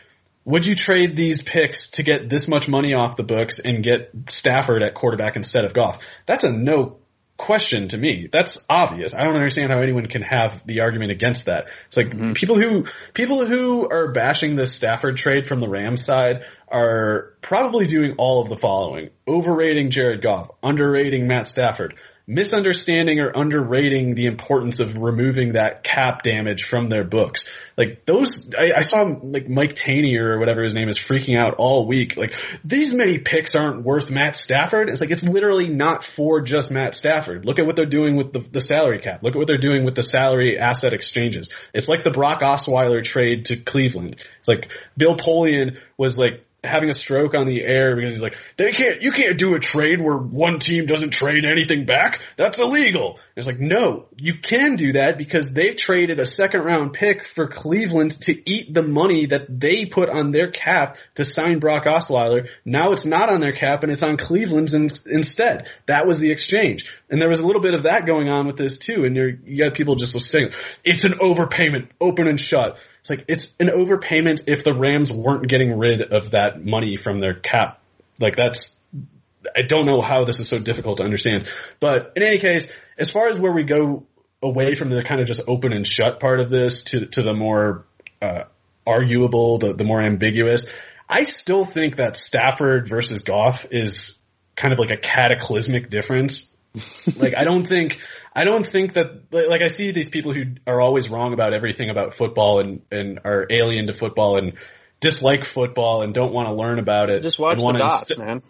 Would you trade these picks to get this much money off the books and get Stafford at quarterback instead of Goff? That's a no question to me. That's obvious. I don't understand how anyone can have the argument against that. It's like mm-hmm. people who people who are bashing the Stafford trade from the Rams side are probably doing all of the following: overrating Jared Goff, underrating Matt Stafford, misunderstanding or underrating the importance of removing that cap damage from their books. Like those, I, I, saw like Mike Taney or whatever his name is freaking out all week. Like these many picks aren't worth Matt Stafford. It's like it's literally not for just Matt Stafford. Look at what they're doing with the, the salary cap. Look at what they're doing with the salary asset exchanges. It's like the Brock Osweiler trade to Cleveland. It's like Bill Polian was like having a stroke on the air because he's like, they can't, you can't do a trade where one team doesn't trade anything back. That's illegal. And it's like, no, you can do that because they traded a second round pick for Cleveland to eat the money that they put on their cap to sign Brock Osweiler. Now it's not on their cap and it's on Cleveland's in, instead. That was the exchange. And there was a little bit of that going on with this too. And you got people just saying, it's an overpayment, open and shut. It's like it's an overpayment if the Rams weren't getting rid of that money from their cap. Like that's I don't know how this is so difficult to understand. But in any case, as far as where we go away from the kind of just open and shut part of this to to the more uh, arguable, the the more ambiguous, I still think that Stafford versus Goff is kind of like a cataclysmic difference. like I don't think I don't think that like I see these people who are always wrong about everything about football and and are alien to football and dislike football and don't want to learn about it. Just watch the dots, inst- man.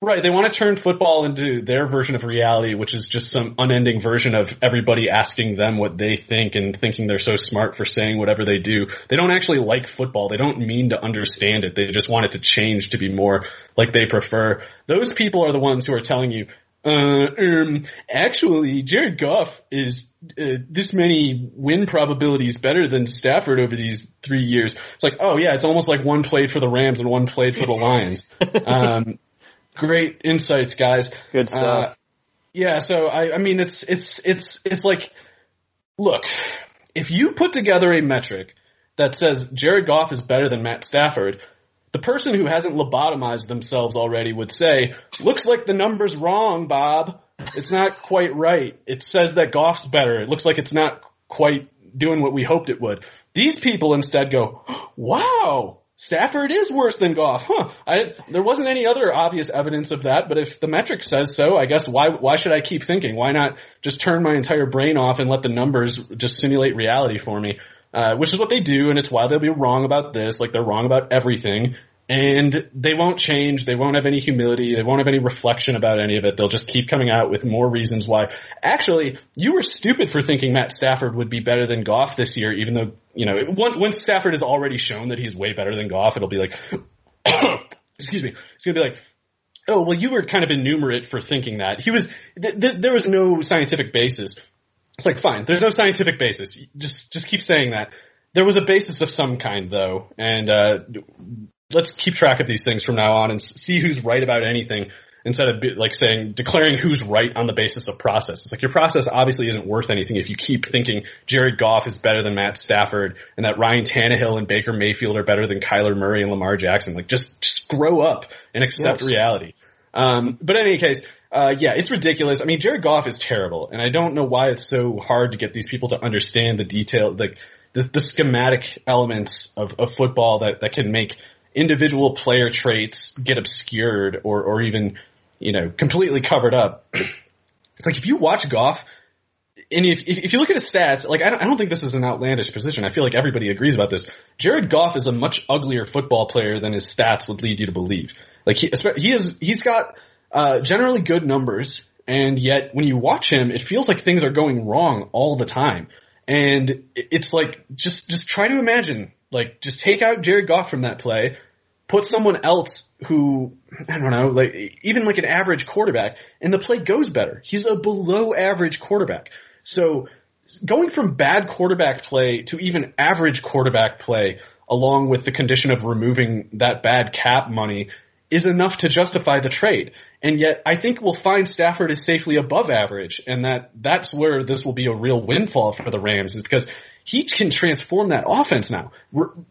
Right, they want to turn football into their version of reality, which is just some unending version of everybody asking them what they think and thinking they're so smart for saying whatever they do. They don't actually like football. They don't mean to understand it. They just want it to change to be more like they prefer. Those people are the ones who are telling you, uh, um, actually, Jared Goff is uh, this many win probabilities better than Stafford over these three years. It's like, oh yeah, it's almost like one played for the Rams and one played for the Lions. um, great insights, guys. Good stuff. Uh, yeah, so I, I mean, it's it's it's it's like, look, if you put together a metric that says Jared Goff is better than Matt Stafford, the person who hasn't lobotomized themselves already would say, looks like the number's wrong, Bob. It's not quite right. It says that Goff's better. It looks like it's not quite doing what we hoped it would. These people instead go, wow, Stafford is worse than Goff. Huh. I, there wasn't any other obvious evidence of that, but if the metric says so, I guess why, why should I keep thinking? Why not just turn my entire brain off and let the numbers just simulate reality for me? Uh, which is what they do, and it's why they'll be wrong about this, like they're wrong about everything. And they won't change. They won't have any humility. They won't have any reflection about any of it. They'll just keep coming out with more reasons why. Actually, you were stupid for thinking Matt Stafford would be better than Goff this year, even though, you know, once Stafford has already shown that he's way better than Goff, it'll be like, excuse me, it's gonna be like, oh, well, you were kind of enumerate for thinking that. He was, th- th- there was no scientific basis it's like fine. There's no scientific basis. Just just keep saying that. There was a basis of some kind though, and uh, let's keep track of these things from now on and see who's right about anything. instead of like saying declaring who's right on the basis of process. It's like your process obviously isn't worth anything if you keep thinking Jared Goff is better than Matt Stafford and that Ryan Tannehill and Baker Mayfield are better than Kyler Murray and Lamar Jackson. Like just just grow up and accept yes. reality. Um, but in any case, uh, yeah, it's ridiculous. I mean, Jared Goff is terrible, and I don't know why it's so hard to get these people to understand the detail, like the, the schematic elements of, of football that, that can make individual player traits get obscured or, or even, you know, completely covered up. It's like if you watch Goff, and if, if you look at his stats, like I don't, I don't think this is an outlandish position. I feel like everybody agrees about this. Jared Goff is a much uglier football player than his stats would lead you to believe. Like he, he is, he's got uh, generally good numbers, and yet when you watch him, it feels like things are going wrong all the time. And it's like just just try to imagine, like just take out Jared Goff from that play, put someone else who I don't know, like even like an average quarterback, and the play goes better. He's a below average quarterback. So going from bad quarterback play to even average quarterback play, along with the condition of removing that bad cap money, is enough to justify the trade. And yet I think we'll find Stafford is safely above average and that that's where this will be a real windfall for the Rams is because he can transform that offense now.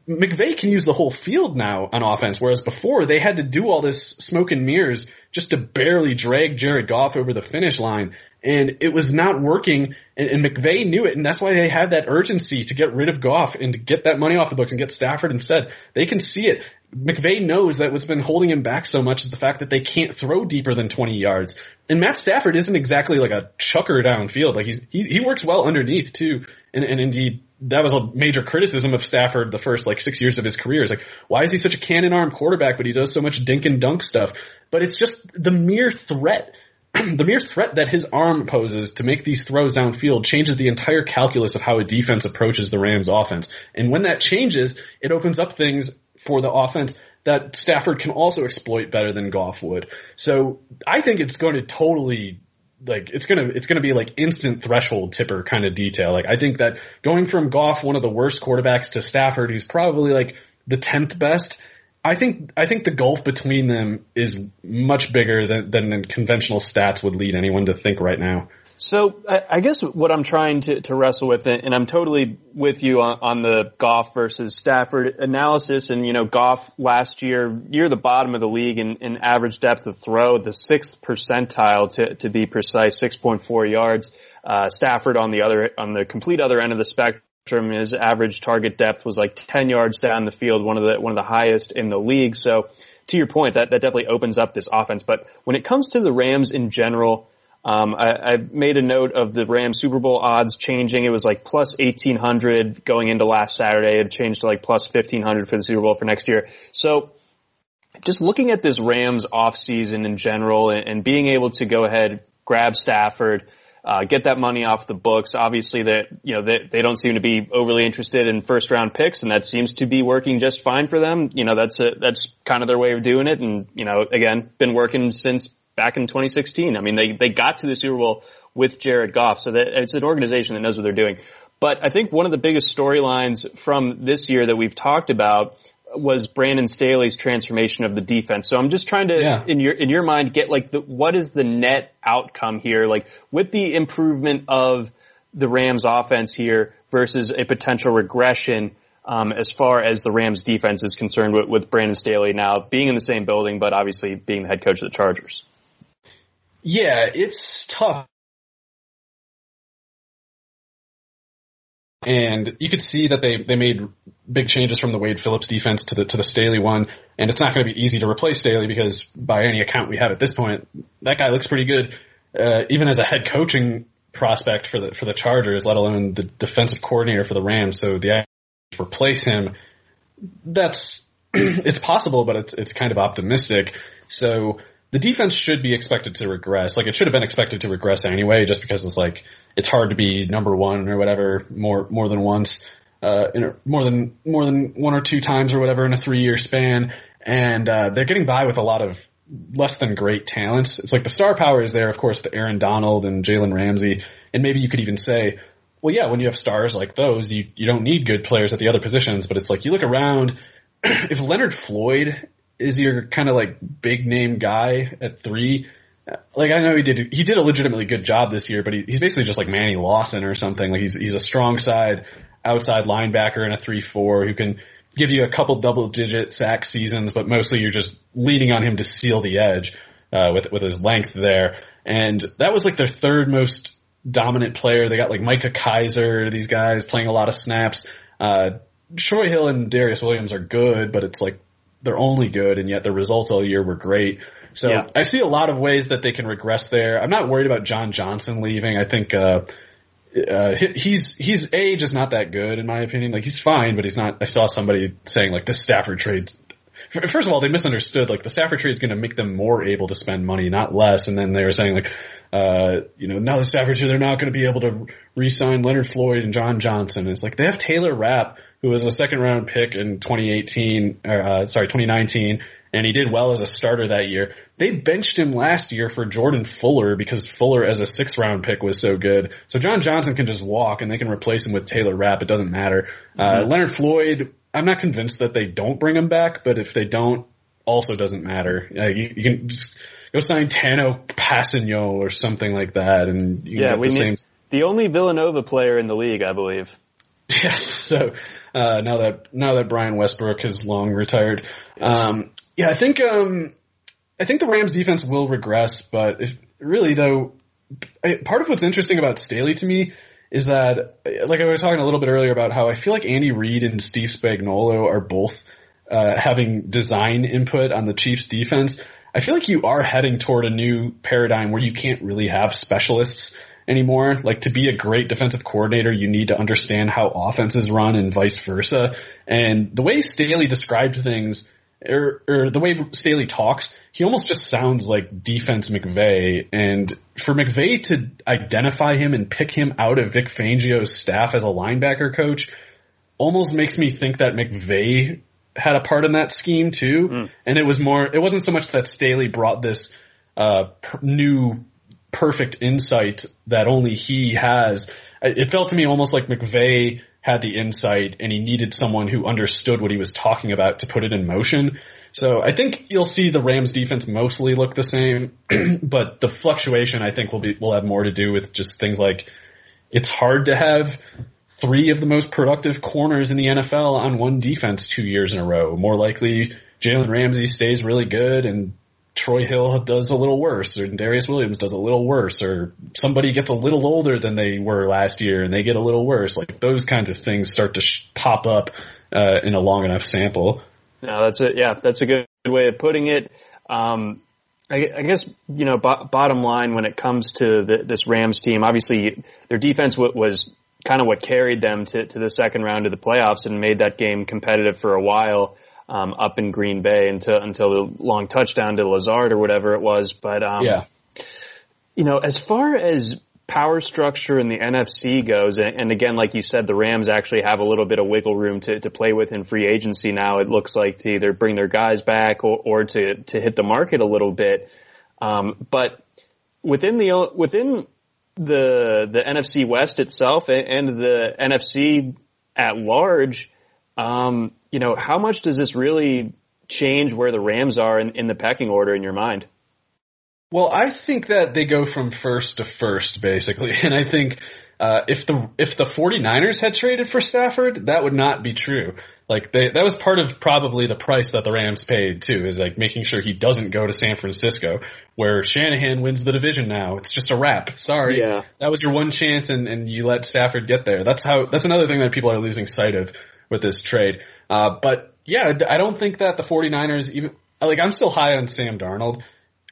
McVay can use the whole field now on offense, whereas before they had to do all this smoke and mirrors just to barely drag Jared Goff over the finish line. And it was not working, and, and McVay knew it, and that's why they had that urgency to get rid of Goff and to get that money off the books and get Stafford instead. They can see it. McVay knows that what's been holding him back so much is the fact that they can't throw deeper than 20 yards. And Matt Stafford isn't exactly like a chucker downfield. Like he's, he, he works well underneath too. And, and indeed, that was a major criticism of Stafford the first like six years of his career. Is like, why is he such a cannon arm quarterback, but he does so much dink and dunk stuff? But it's just the mere threat the mere threat that his arm poses to make these throws downfield changes the entire calculus of how a defense approaches the Rams offense. And when that changes, it opens up things for the offense that Stafford can also exploit better than Goff would. So I think it's going to totally like it's gonna it's gonna be like instant threshold tipper kind of detail. Like I think that going from Goff, one of the worst quarterbacks, to Stafford, who's probably like the tenth best, I think I think the gulf between them is much bigger than than conventional stats would lead anyone to think right now. So I, I guess what I'm trying to, to wrestle with, and I'm totally with you on, on the Goff versus Stafford analysis. And you know, Goff last year, near the bottom of the league in, in average depth of throw, the sixth percentile to to be precise, 6.4 yards. Uh, Stafford on the other on the complete other end of the spectrum his average target depth was like 10 yards down the field, one of the, one of the highest in the league. So to your point, that, that definitely opens up this offense. But when it comes to the Rams in general, um, I, I made a note of the Rams Super Bowl odds changing. It was like plus 1800 going into last Saturday. It changed to like plus 1500 for the Super Bowl for next year. So just looking at this Rams offseason in general and, and being able to go ahead, grab Stafford, uh, get that money off the books. Obviously, that you know they, they don't seem to be overly interested in first round picks, and that seems to be working just fine for them. You know, that's a, that's kind of their way of doing it, and you know, again, been working since back in 2016. I mean, they they got to the Super Bowl with Jared Goff, so that it's an organization that knows what they're doing. But I think one of the biggest storylines from this year that we've talked about was Brandon Staley's transformation of the defense. So I'm just trying to, yeah. in your in your mind, get like the what is the net outcome here, like with the improvement of the Rams offense here versus a potential regression um, as far as the Rams defense is concerned with, with Brandon Staley now being in the same building, but obviously being the head coach of the Chargers. Yeah, it's tough and you could see that they they made big changes from the Wade Phillips defense to the to the Staley one, and it's not going to be easy to replace Staley because by any account we have at this point, that guy looks pretty good, uh, even as a head coaching prospect for the for the Chargers, let alone the defensive coordinator for the Rams. So the replace him, that's it's possible, but it's it's kind of optimistic. So the defense should be expected to regress. Like it should have been expected to regress anyway, just because it's like it's hard to be number one or whatever more more than once, uh, a, more than more than one or two times or whatever in a three year span. And uh, they're getting by with a lot of less than great talents. It's like the star power is there, of course, with Aaron Donald and Jalen Ramsey, and maybe you could even say, well, yeah, when you have stars like those, you you don't need good players at the other positions. But it's like you look around, if Leonard Floyd is your kind of like big name guy at three. Like I know he did he did a legitimately good job this year, but he, he's basically just like Manny Lawson or something. Like he's he's a strong side outside linebacker in a three four who can give you a couple double digit sack seasons, but mostly you're just leaning on him to seal the edge uh, with with his length there. And that was like their third most dominant player. They got like Micah Kiser, these guys playing a lot of snaps. Uh, Troy Hill and Darious Williams are good, but it's like they're only good, and yet their results all year were great. So Yeah. I see a lot of ways that they can regress there. I'm not worried about John Johnson leaving. I think uh, uh, he's he's age is not that good in my opinion. Like he's fine, but he's not. I saw somebody saying like the Stafford trade. First of all, they misunderstood. Like the Stafford trade is going to make them more able to spend money, not less. And then they were saying like, uh, you know, now the Stafford trade, they're not going to be able to re-sign Leonard Floyd and John Johnson. And it's like they have Taylor Rapp, who was a second round pick in 2018, uh, sorry, 2019, and he did well as a starter that year. They benched him last year for Jordan Fuller because Fuller as a six round pick was so good. So John Johnson can just walk and they can replace him with Taylor Rapp. It doesn't matter. Uh, Leonard Floyd, I'm not convinced that they don't bring him back, but if they don't, also doesn't matter. Uh, you, you can just go sign Tanoh Kpassagnon or something like that and you Yeah, get we the need same the only Villanova player in the league, I believe. Yes. So uh, now that now that Brian Westbrook has long retired, um, yeah, I think um, I think the Rams defense will regress, but if, really though, I- part of what's interesting about Staley to me is that, like I was talking a little bit earlier about how I feel like Andy Reid and Steve Spagnuolo are both uh, having design input on the Chiefs defense. I feel like you are heading toward a new paradigm where you can't really have specialists anymore. Like to be a great defensive coordinator, you need to understand how offenses run and vice versa. And the way Staley described things, or, or the way Staley talks, he almost just sounds like defense McVay. And for McVay to identify him and pick him out of Vic Fangio's staff as a linebacker coach almost makes me think that McVay had a part in that scheme too. And it was more, it wasn't so much that Staley brought this, uh, per- new perfect insight that only he has. It felt to me almost like McVay had the insight and he needed someone who understood what he was talking about to put it in motion. So I think you'll see the Rams defense mostly look the same, but the fluctuation I think will be, will have more to do with just things like it's hard to have three of the most productive corners in the NFL on one defense two years in a row. More likely, Jalen Ramsey stays really good and Troy Hill does a little worse, or Darious Williams does a little worse, or somebody gets a little older than they were last year and they get a little worse. Like those kinds of things start to sh- pop up uh, in a long enough sample. No, that's a yeah, that's a good way of putting it. Um, I, I guess you know, bo- bottom line when it comes to the, this Rams team, obviously their defense w- was kind of what carried them to, to the second round of the playoffs and made that game competitive for a while. Um, up in Green Bay until until the long touchdown to Lazard or whatever it was, but um, Yeah. you know, as far as power structure in the NFC goes, and, and again, like you said, the Rams actually have a little bit of wiggle room to, to play with in free agency now. It looks like to either bring their guys back or, or to, to hit the market a little bit. Um, but within the, within the, the NFC West itself and, and the NFC at large, um, you know, how much does this really change where the Rams are in, in the pecking order in your mind? Well, I think that they go from first to first, basically. And I think, uh, if the, if the 49ers had traded for Stafford, that would not be true. Like they, that was part of probably the price that the Rams paid too, is like making sure he doesn't go to San Francisco, where Shanahan wins the division now. It's just a wrap. Sorry. Yeah. That was your one chance and, and you let Stafford get there. That's how, that's another thing that people are losing sight of with this trade. Uh, but yeah, I don't think that the 49ers even, like I'm still high on Sam Darnold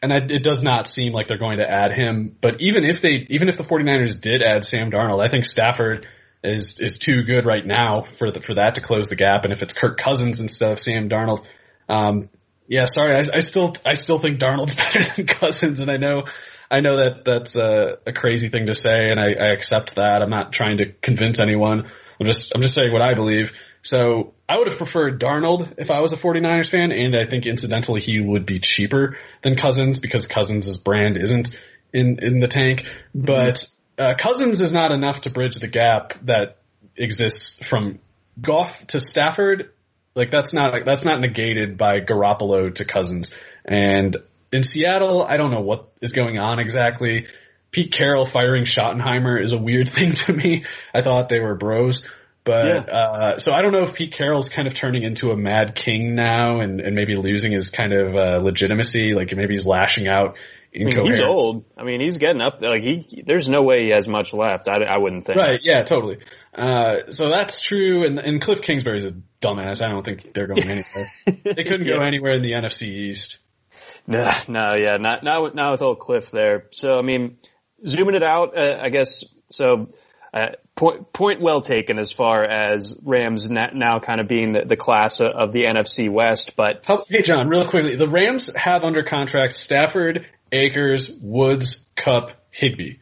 and I, it does not seem like they're going to add him. But even if they, even if the 49ers did add Sam Darnold, I think Stafford is is too good right now for the, for that to close the gap. And if it's Kirk Cousins instead of Sam Darnold, um, yeah, sorry, I, I still I still think Darnold's better than Cousins, and I know I know that that's a, a crazy thing to say, and I, I accept that. I'm not trying to convince anyone. I'm just I'm just saying what I believe. So I would have preferred Darnold if I was a 49ers fan, and I think incidentally he would be cheaper than Cousins because Cousins' brand isn't in in the tank. But uh, Cousins is not enough to bridge the gap that exists from Goff to Stafford. Like that's not that's not negated by Garoppolo to Cousins. And in Seattle, I don't know what is going on exactly. Pete Carroll firing Schottenheimer is a weird thing to me. I thought they were bros. But yeah. uh, so I don't know if Pete Carroll's kind of turning into a mad king now, and, and maybe losing his kind of uh, legitimacy. Like maybe he's lashing out. I mean, he's old. I mean, he's getting up. Like he, there's no way he has much left. I, I wouldn't think. Right? Yeah, totally. Uh, so that's true. And, and Cliff Kingsbury's a dumbass. I don't think they're going anywhere. they couldn't yeah. go anywhere in the NFC East. No, no, yeah, not not not with old Cliff there. So I mean, zooming it out, uh, I guess. So uh, point, point well taken as far as Rams now kind of being the, the class of the NFC West. But hey, John, real quickly, the Rams have under contract Stafford, Akers, Woods, Kupp, Higbee.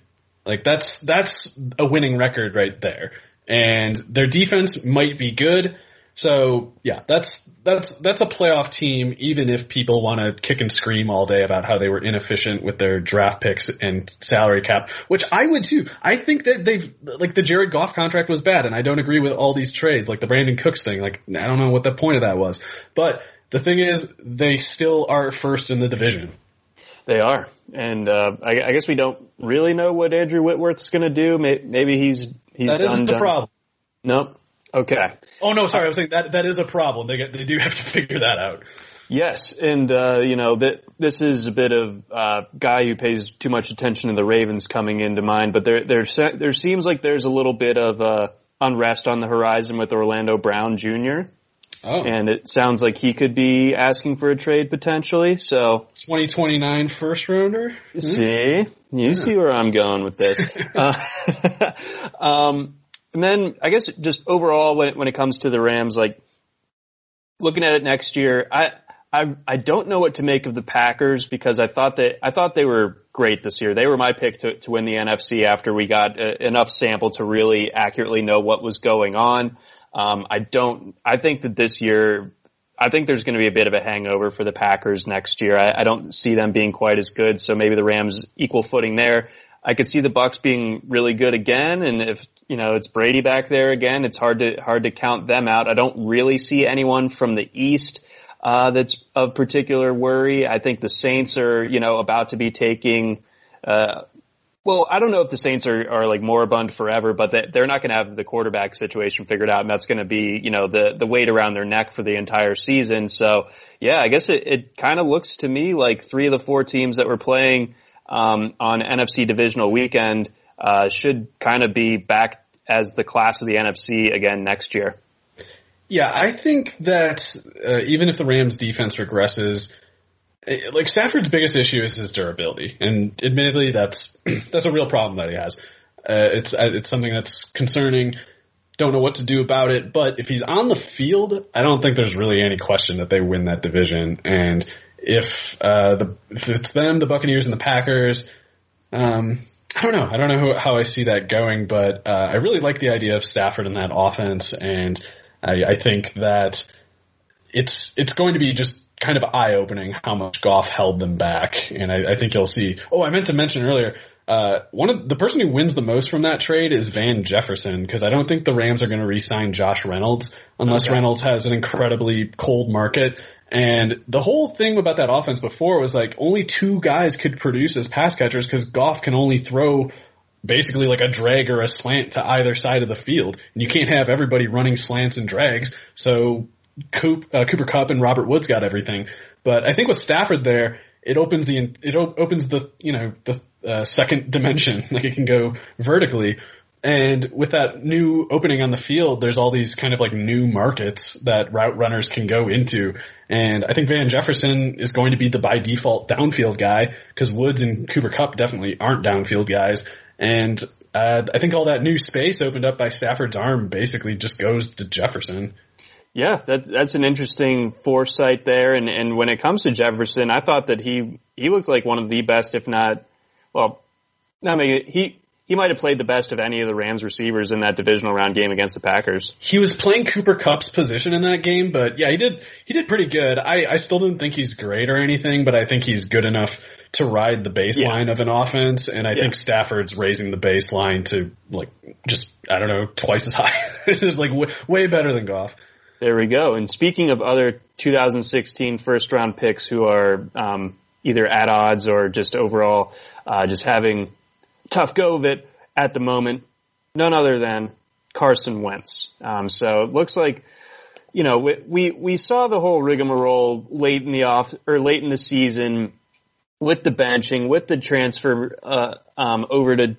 Like that's that's a winning record right there. And their defense might be good, so yeah, that's that's that's a playoff team. Even if people want to kick and scream all day about how they were inefficient with their draft picks and salary cap, which I would too. I think that they've like the Jared Goff contract was bad, and I don't agree with all these trades, like the Brandin Cooks thing. Like I don't know what the point of that was, but the thing is, they still are first in the division. They are, and uh, I, I, guess we don't really know what Andrew Whitworth's going to do. Maybe he's he's that isn't the problem. Nope. Okay. Oh no, sorry. I was saying that that is a problem. They get they do have to figure that out. Yes, and uh, you know that this is a bit of uh, guy who pays too much attention to the Ravens coming into mind, but there there there seems like there's a little bit of uh, unrest on the horizon with Orlando Brown Jr. Oh. And it sounds like he could be asking for a trade potentially. So 2029 first rounder. See, you yeah. see where I'm going with this. uh, um, and then I guess just overall when it, when it comes to the Rams, like looking at it next year, I, I, I don't know what to make of the Packers because I thought that, I thought they were great this year. They were my pick to, to win the NFC after we got a, uh, enough sample to really accurately know what was going on. Um, I don't, I think that this year, I think there's going to be a bit of a hangover for the Packers next year. I, I don't see them being quite as good. So maybe the Rams equal footing there. I could see the Bucs being really good again, and if you know it's Brady back there again, it's hard to hard to count them out. I don't really see anyone from the East uh, that's of particular worry. I think the Saints are you know about to be taking. Uh, well, I don't know if the Saints are, are like moribund forever, but they're not going to have the quarterback situation figured out, and that's going to be, you know, the the weight around their neck for the entire season. So, yeah, I guess it, it kind of looks to me like three of the four teams that were playing um, on NFC divisional weekend uh, should kind of be back as the class of the NFC again next year. Yeah, I think that uh, even if the Rams defense regresses, eh, like Stafford's biggest issue is his durability, and admittedly, that's that's a real problem that he has. Uh, it's uh, it's something that's concerning. Don't know what to do about it, but if he's on the field, I don't think there's really any question that they win that division. And if uh, the if it's them, the Buccaneers and the Packers, um, I don't know. I don't know who, how I see that going, but uh, I really like the idea of Stafford in that offense, and I, I think that it's it's going to be just kind of eye opening how much Goff held them back, and I, I think you'll see. Oh, I meant to mention earlier. Uh, one of the person who wins the most from that trade is Van Jefferson because I don't think the Rams are going to re-sign Josh Reynolds unless okay. Reynolds has an incredibly cold market. And the whole thing about that offense before was like only two guys could produce as pass catchers because Goff can only throw basically like a drag or a slant to either side of the field. And you can't have everybody running slants and drags. So Coop, uh, Cooper Kupp and Robert Woods got everything. But I think with Stafford there, it opens the, it op- opens the, you know, the uh, second dimension. Like it can go vertically. And with that new opening on the field, there's all these kind of like new markets that route runners can go into. And I think Van Jefferson is going to be the by default downfield guy because Woods and Cooper Kupp definitely aren't downfield guys. And uh, I think all that new space opened up by Stafford's arm basically just goes to Jefferson. Yeah, that's that's an interesting foresight there. And and when it comes to Jefferson, I thought that he he looked like one of the best, if not, well, I mean he he might have played the best of any of the Rams receivers in that divisional round game against the Packers. He was playing Cooper Kupp's position in that game, but yeah, he did he did pretty good. I, I still don't think he's great or anything, but I think he's good enough to ride the baseline yeah. of an offense, and I yeah. think Stafford's raising the baseline to like just I don't know twice as high. this is like w- way better than Goff. There we go. And speaking of other 2016 first round picks who are um, either at odds or just overall uh, just having tough go of it at the moment, none other than Carson Wentz. Um, so it looks like you know we, we we saw the whole rigmarole late in the off or late in the season with the benching, with the transfer uh, um, over to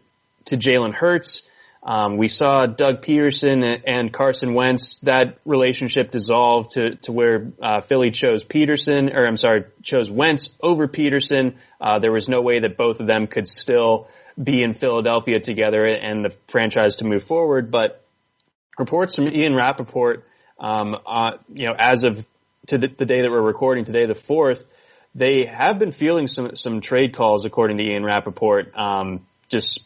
to Jalen Hurts. Um, we saw Doug Pederson and Carson Wentz. That relationship dissolved to to where uh, Philly chose Pederson, or I'm sorry, chose Wentz over Pederson. Uh, there was no way that both of them could still be in Philadelphia together and the franchise to move forward. But reports from Ian Rapoport, um, uh, you know, as of to the, the day that we're recording today, the fourth, they have been feeling some some trade calls, according to Ian Rapoport. Um, just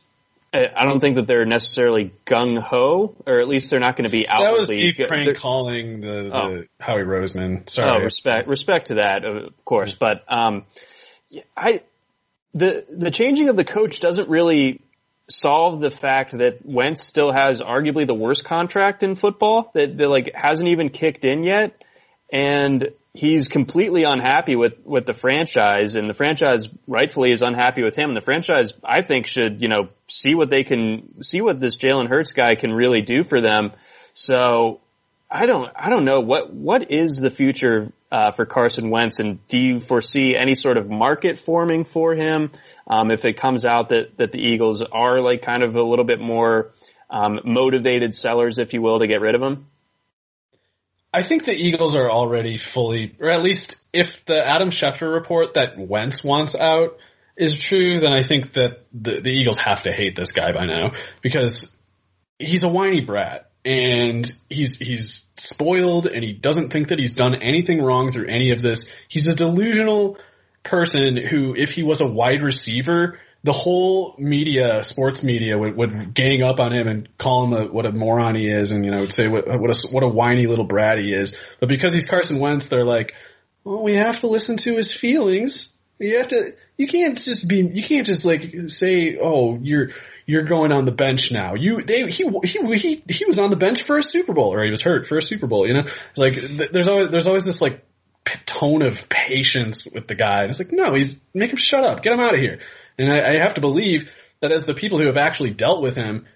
I don't think that they're necessarily gung ho, or at least they're not going to be outwardly. That was Steve Crank calling the, the oh. Howie Roseman. Sorry. Oh, respect respect to that, of course. But um, I the the changing of the coach doesn't really solve the fact that Wentz still has arguably the worst contract in football that, that like hasn't even kicked in yet, and he's completely unhappy with, with the franchise and the franchise rightfully is unhappy with him. And the franchise, I think, should, you know, see what they can, see what this Jalen Hurts guy can really do for them. So I don't, I don't know what, what is the future, uh, for Carson Wentz and do you foresee any sort of market forming for him? Um, if it comes out that, that the Eagles are like kind of a little bit more, um, motivated sellers, if you will, to get rid of him? I think the Eagles are already fully, or at least if the Adam Schefter report that Wentz wants out is true, then I think that the, the Eagles have to hate this guy by now because he's a whiny brat and he's he's spoiled and he doesn't think that he's done anything wrong through any of this. He's a delusional person who, if he was a wide receiver, the whole media, sports media, would, would gang up on him and call him a, what a moron he is, and you know, would say what what a what a whiny little brat he is. But because he's Carson Wentz, they're like, well, we have to listen to his feelings. You have to. You can't just be. You can't just like say, oh, you're you're going on the bench now. You they he he he he was on the bench for a Super Bowl, or he was hurt for a Super Bowl. You know, it's like there's always there's always this like tone of patience with the guy. And it's like, no, he's make him shut up, get him out of here. And I, I have to believe that as the people who have actually dealt with him,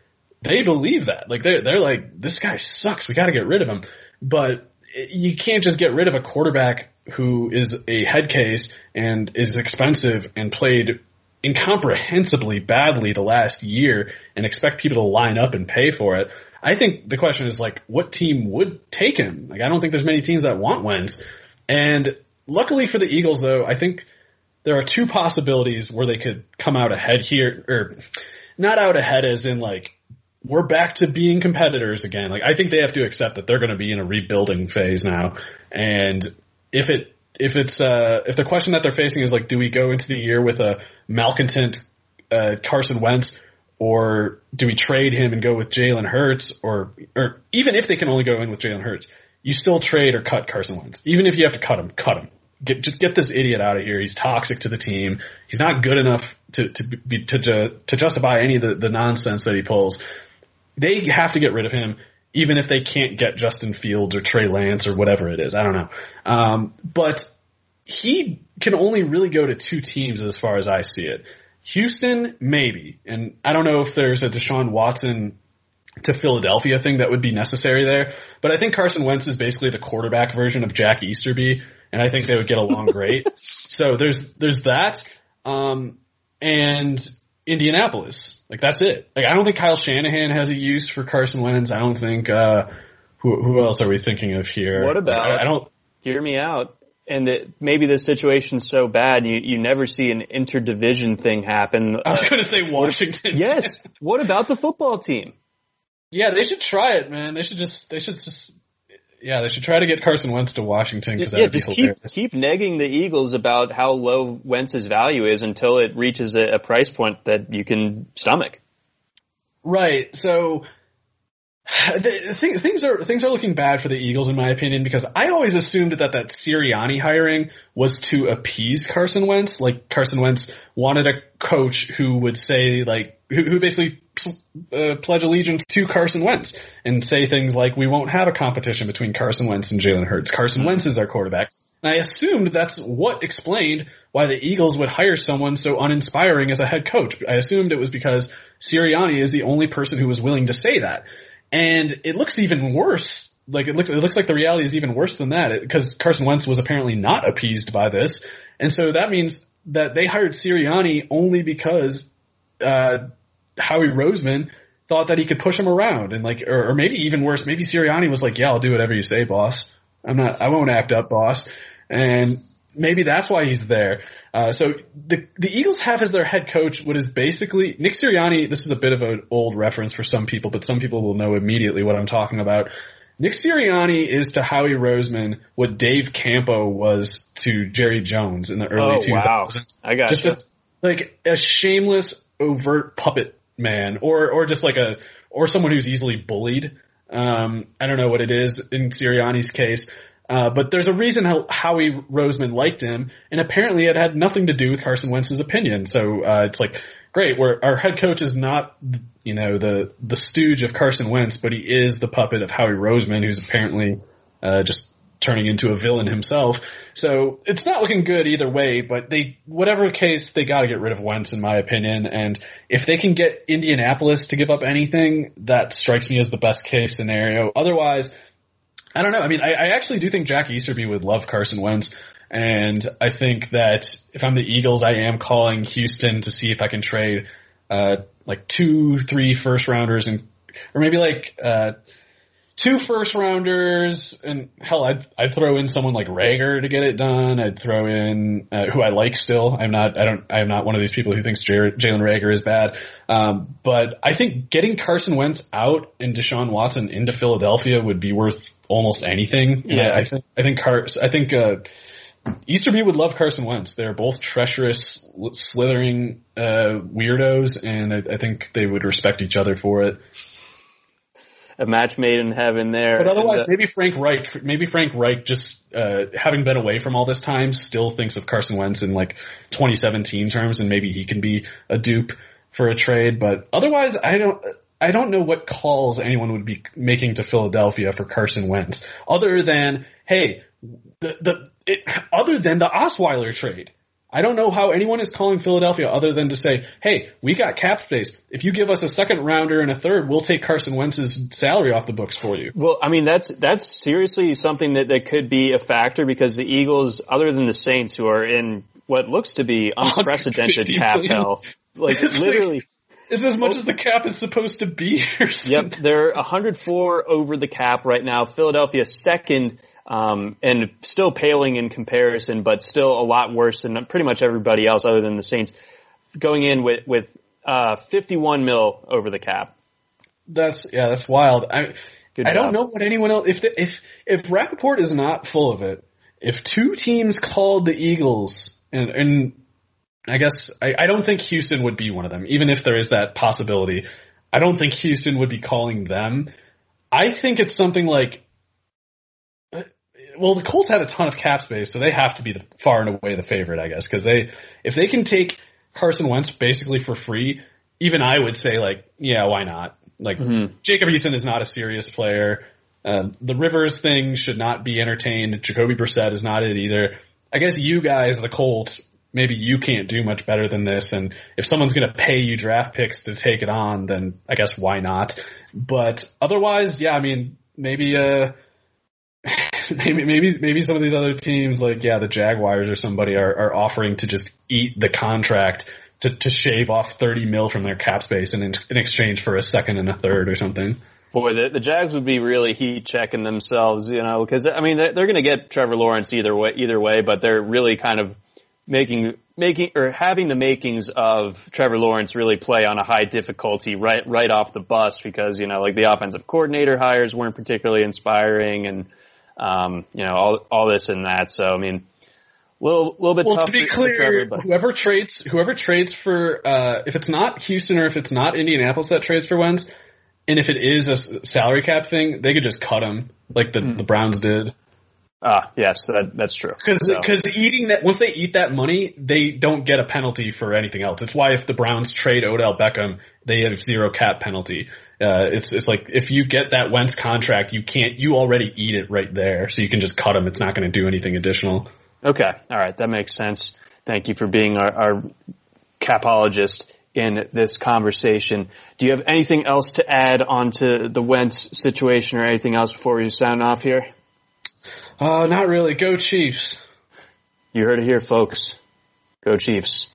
they believe that. Like they're they're like, this guy sucks. We got to get rid of him. But eh, you can't just get rid of a quarterback who is a head case and is expensive and played incomprehensibly badly the last year and expect people to line up and pay for it. I think the question is like, what team would take him? Like, I don't think there's many teams that want Wentz. And luckily for the Eagles, though, I think there are two possibilities where they could come out ahead here, or not out ahead as in like we're back to being competitors again. Like I think they have to accept that they're going to be in a rebuilding phase now, and if it if it's uh if the question that they're facing is like, do we go into the year with a malcontent uh, Carson Wentz, or do we trade him and go with Jalen Hurts, or or even if they can only go in with Jalen Hurts, you still trade or cut Carson Wentz. Even if you have to cut him, cut him get just get this idiot out of here. He's toxic to the team. He's not good enough to to be to to justify any of the, the nonsense that he pulls. They have to get rid of him, even if they can't get Justin Fields or Trey Lance or whatever it is. I don't know. Um, but he can only really go to two teams as far as I see it. Houston, maybe, and I don't know if there's a Deshaun Watson to Philadelphia thing that would be necessary there. But I think Carson Wentz is basically the quarterback version of Jack Easterby, and I think they would get along great. so there's there's that, um, and Indianapolis. Like that's it. Like I don't think Kyle Shanahan has a use for Carson Wentz. I don't think uh, who who else are we thinking of here? What about? I, I don't hear me out. And it, maybe the situation's so bad you you never see an interdivision thing happen. I was going to say Washington. yes. What about the football team? Yeah, they should try it, man. They should just they should just yeah, they should try to get Carson Wentz to Washington because yeah, just keep keep negging the Eagles about how low Wentz's value is until it reaches a, a price point that you can stomach. Right. So the, th- things are things are looking bad for the Eagles in my opinion because I always assumed that that Sirianni hiring was to appease Carson Wentz. Like Carson Wentz wanted a coach who would say like who, who basically uh, pledge allegiance to Carson Wentz and say things like, "We won't have a competition between Carson Wentz and Jalen Hurts. Carson Wentz is our quarterback." And I assumed that's what explained why the Eagles would hire someone so uninspiring as a head coach. I assumed it was because Sirianni is the only person who was willing to say that. And it looks even worse. Like it looks, it looks like the reality is even worse than that because Carson Wentz was apparently not appeased by this. And so that means that they hired Sirianni only because, uh, Howie Roseman thought that he could push him around and like, or, or maybe even worse, maybe Sirianni was like, yeah, I'll do whatever you say, boss. I'm not, I won't act up, boss and maybe that's why he's there. Uh, so the the Eagles have as their head coach what is basically Nick Sirianni. This is a bit of an old reference for some people, but some people will know immediately what I'm talking about. Nick Sirianni is to Howie Roseman what Dave Campo was to Jerry Jones in the early Oh 2000s. wow, I got Just you. a, like a shameless, overt puppet man, or or just like a or someone who's easily bullied. Um, I don't know what it is in Sirianni's case, uh, but there's a reason how Howie Roseman liked him, and apparently it had nothing to do with Carson Wentz's opinion. So uh, it's like, great, our head coach is not, you know, the the stooge of Carson Wentz, but he is the puppet of Howie Roseman, who's apparently uh, just turning into a villain himself. So it's not looking good either way, but they, whatever case, they got to get rid of Wentz, in my opinion. And if they can get Indianapolis to give up anything, that strikes me as the best case scenario. Otherwise, I don't know. I mean, I, I actually do think Jack Easterby would love Carson Wentz. And I think that if I'm the Eagles, I am calling Houston to see if I can trade, uh, like two, three first rounders and, or maybe like, uh, two first rounders and hell, I'd, I'd throw in someone like Reagor to get it done. I'd throw in, uh, who I like still. I'm not, I don't, I'm not one of these people who thinks Jalen Reagor is bad. Um, but I think getting Carson Wentz out and Deshaun Watson into Philadelphia would be worth almost anything. Yeah. I, I think, I think Car- I think, uh, Easterby would love Carson Wentz. They're both treacherous, slithering, uh, weirdos and I, I think they would respect each other for it. A match made in heaven there. But otherwise, And, uh, maybe Frank Reich, maybe Frank Reich just, uh, having been away from all this time still thinks of Carson Wentz in like 2017 terms and maybe he can be a dupe for a trade. But otherwise, I don't, I don't know what calls anyone would be making to Philadelphia for Carson Wentz other than, hey, the, the, it, other than the Osweiler trade. I don't know how anyone is calling Philadelphia other than to say, hey, we got cap space. If you give us a second rounder and a third, we'll take Carson Wentz's salary off the books for you. Well, I mean, that's, that's seriously something that, that could be a factor because the Eagles, other than the Saints who are in what looks to be unprecedented cap million. hell, like It's like- literally, It's as much oh. as the cap is supposed to be. Yep, they're 104 over the cap right now. Philadelphia second, um, and still paling in comparison, but still a lot worse than pretty much everybody else other than the Saints going in with, with, uh, 51 mil over the cap. That's yeah, that's wild. I Good I don't know what anyone else if the, if if Rapoport is not full of it. If two teams called the Eagles and and I guess I, I don't think Houston would be one of them, even if there is that possibility. I don't think Houston would be calling them. I think it's something like well, the Colts have a ton of cap space, so they have to be the far and away the favorite, I guess, because they if they can take Carson Wentz basically for free, even I would say like, yeah, why not? Like Jacob Eason is not a serious player. Um, the Rivers thing should not be entertained. Jacoby Brissett is not it either. I guess you guys, the Colts, maybe you can't do much better than this. And if someone's going to pay you draft picks to take it on, then I guess why not? But otherwise, yeah, I mean, maybe, uh, maybe, maybe, maybe some of these other teams, like, yeah, the Jaguars or somebody are, are offering to just eat the contract to, to shave off 30 mil from their cap space in, in exchange for a second and a third or something. Boy, the, the Jags would be really heat checking themselves, you know, because I mean they're, they're going to get Trevor Lawrence either way, either way, but they're really kind of making making or having the makings of Trevor Lawrence really play on a high difficulty right right off the bus because you know like the offensive coordinator hires weren't particularly inspiring and um, you know all all this and that. So I mean, little little bit Well, to be for- for clear, but whoever trades, whoever trades for, uh, if it's not Houston or if it's not Indianapolis that trades for Wentz, and if it is a salary cap thing, they could just cut him like the, Hmm. the Browns did. Ah, yes, that, that's true. Because So- because eating that once they eat that money, they don't get a penalty for anything else. It's why if the Browns trade Odell Beckham, they have zero cap penalty. Uh, it's it's like if you get that Wentz contract, you can't you already eat it right there, so you can just cut him. It's not going to do anything additional. Okay. All right. That makes sense. Thank you for being our, our capologist in this conversation. Do you have anything else to add onto the Wentz situation or anything else before we sign off here? Uh, not really. Go Chiefs. You heard it here, folks. Go Chiefs.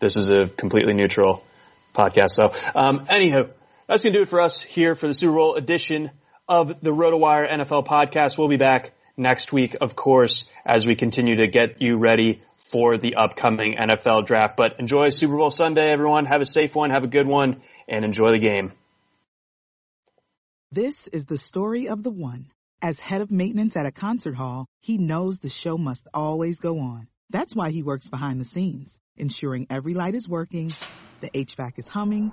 This is a completely neutral podcast. So, um, anywho, that's going to do it for us here for the Super Bowl edition of the RotoWire NFL podcast. We'll be back next week, of course, as we continue to get you ready for the upcoming NFL draft. But enjoy Super Bowl Sunday, everyone. Have a safe one, have a good one, and enjoy the game. This is the story of the one. As head of maintenance at a concert hall, he knows the show must always go on. That's why he works behind the scenes, ensuring every light is working, the HVAC is humming,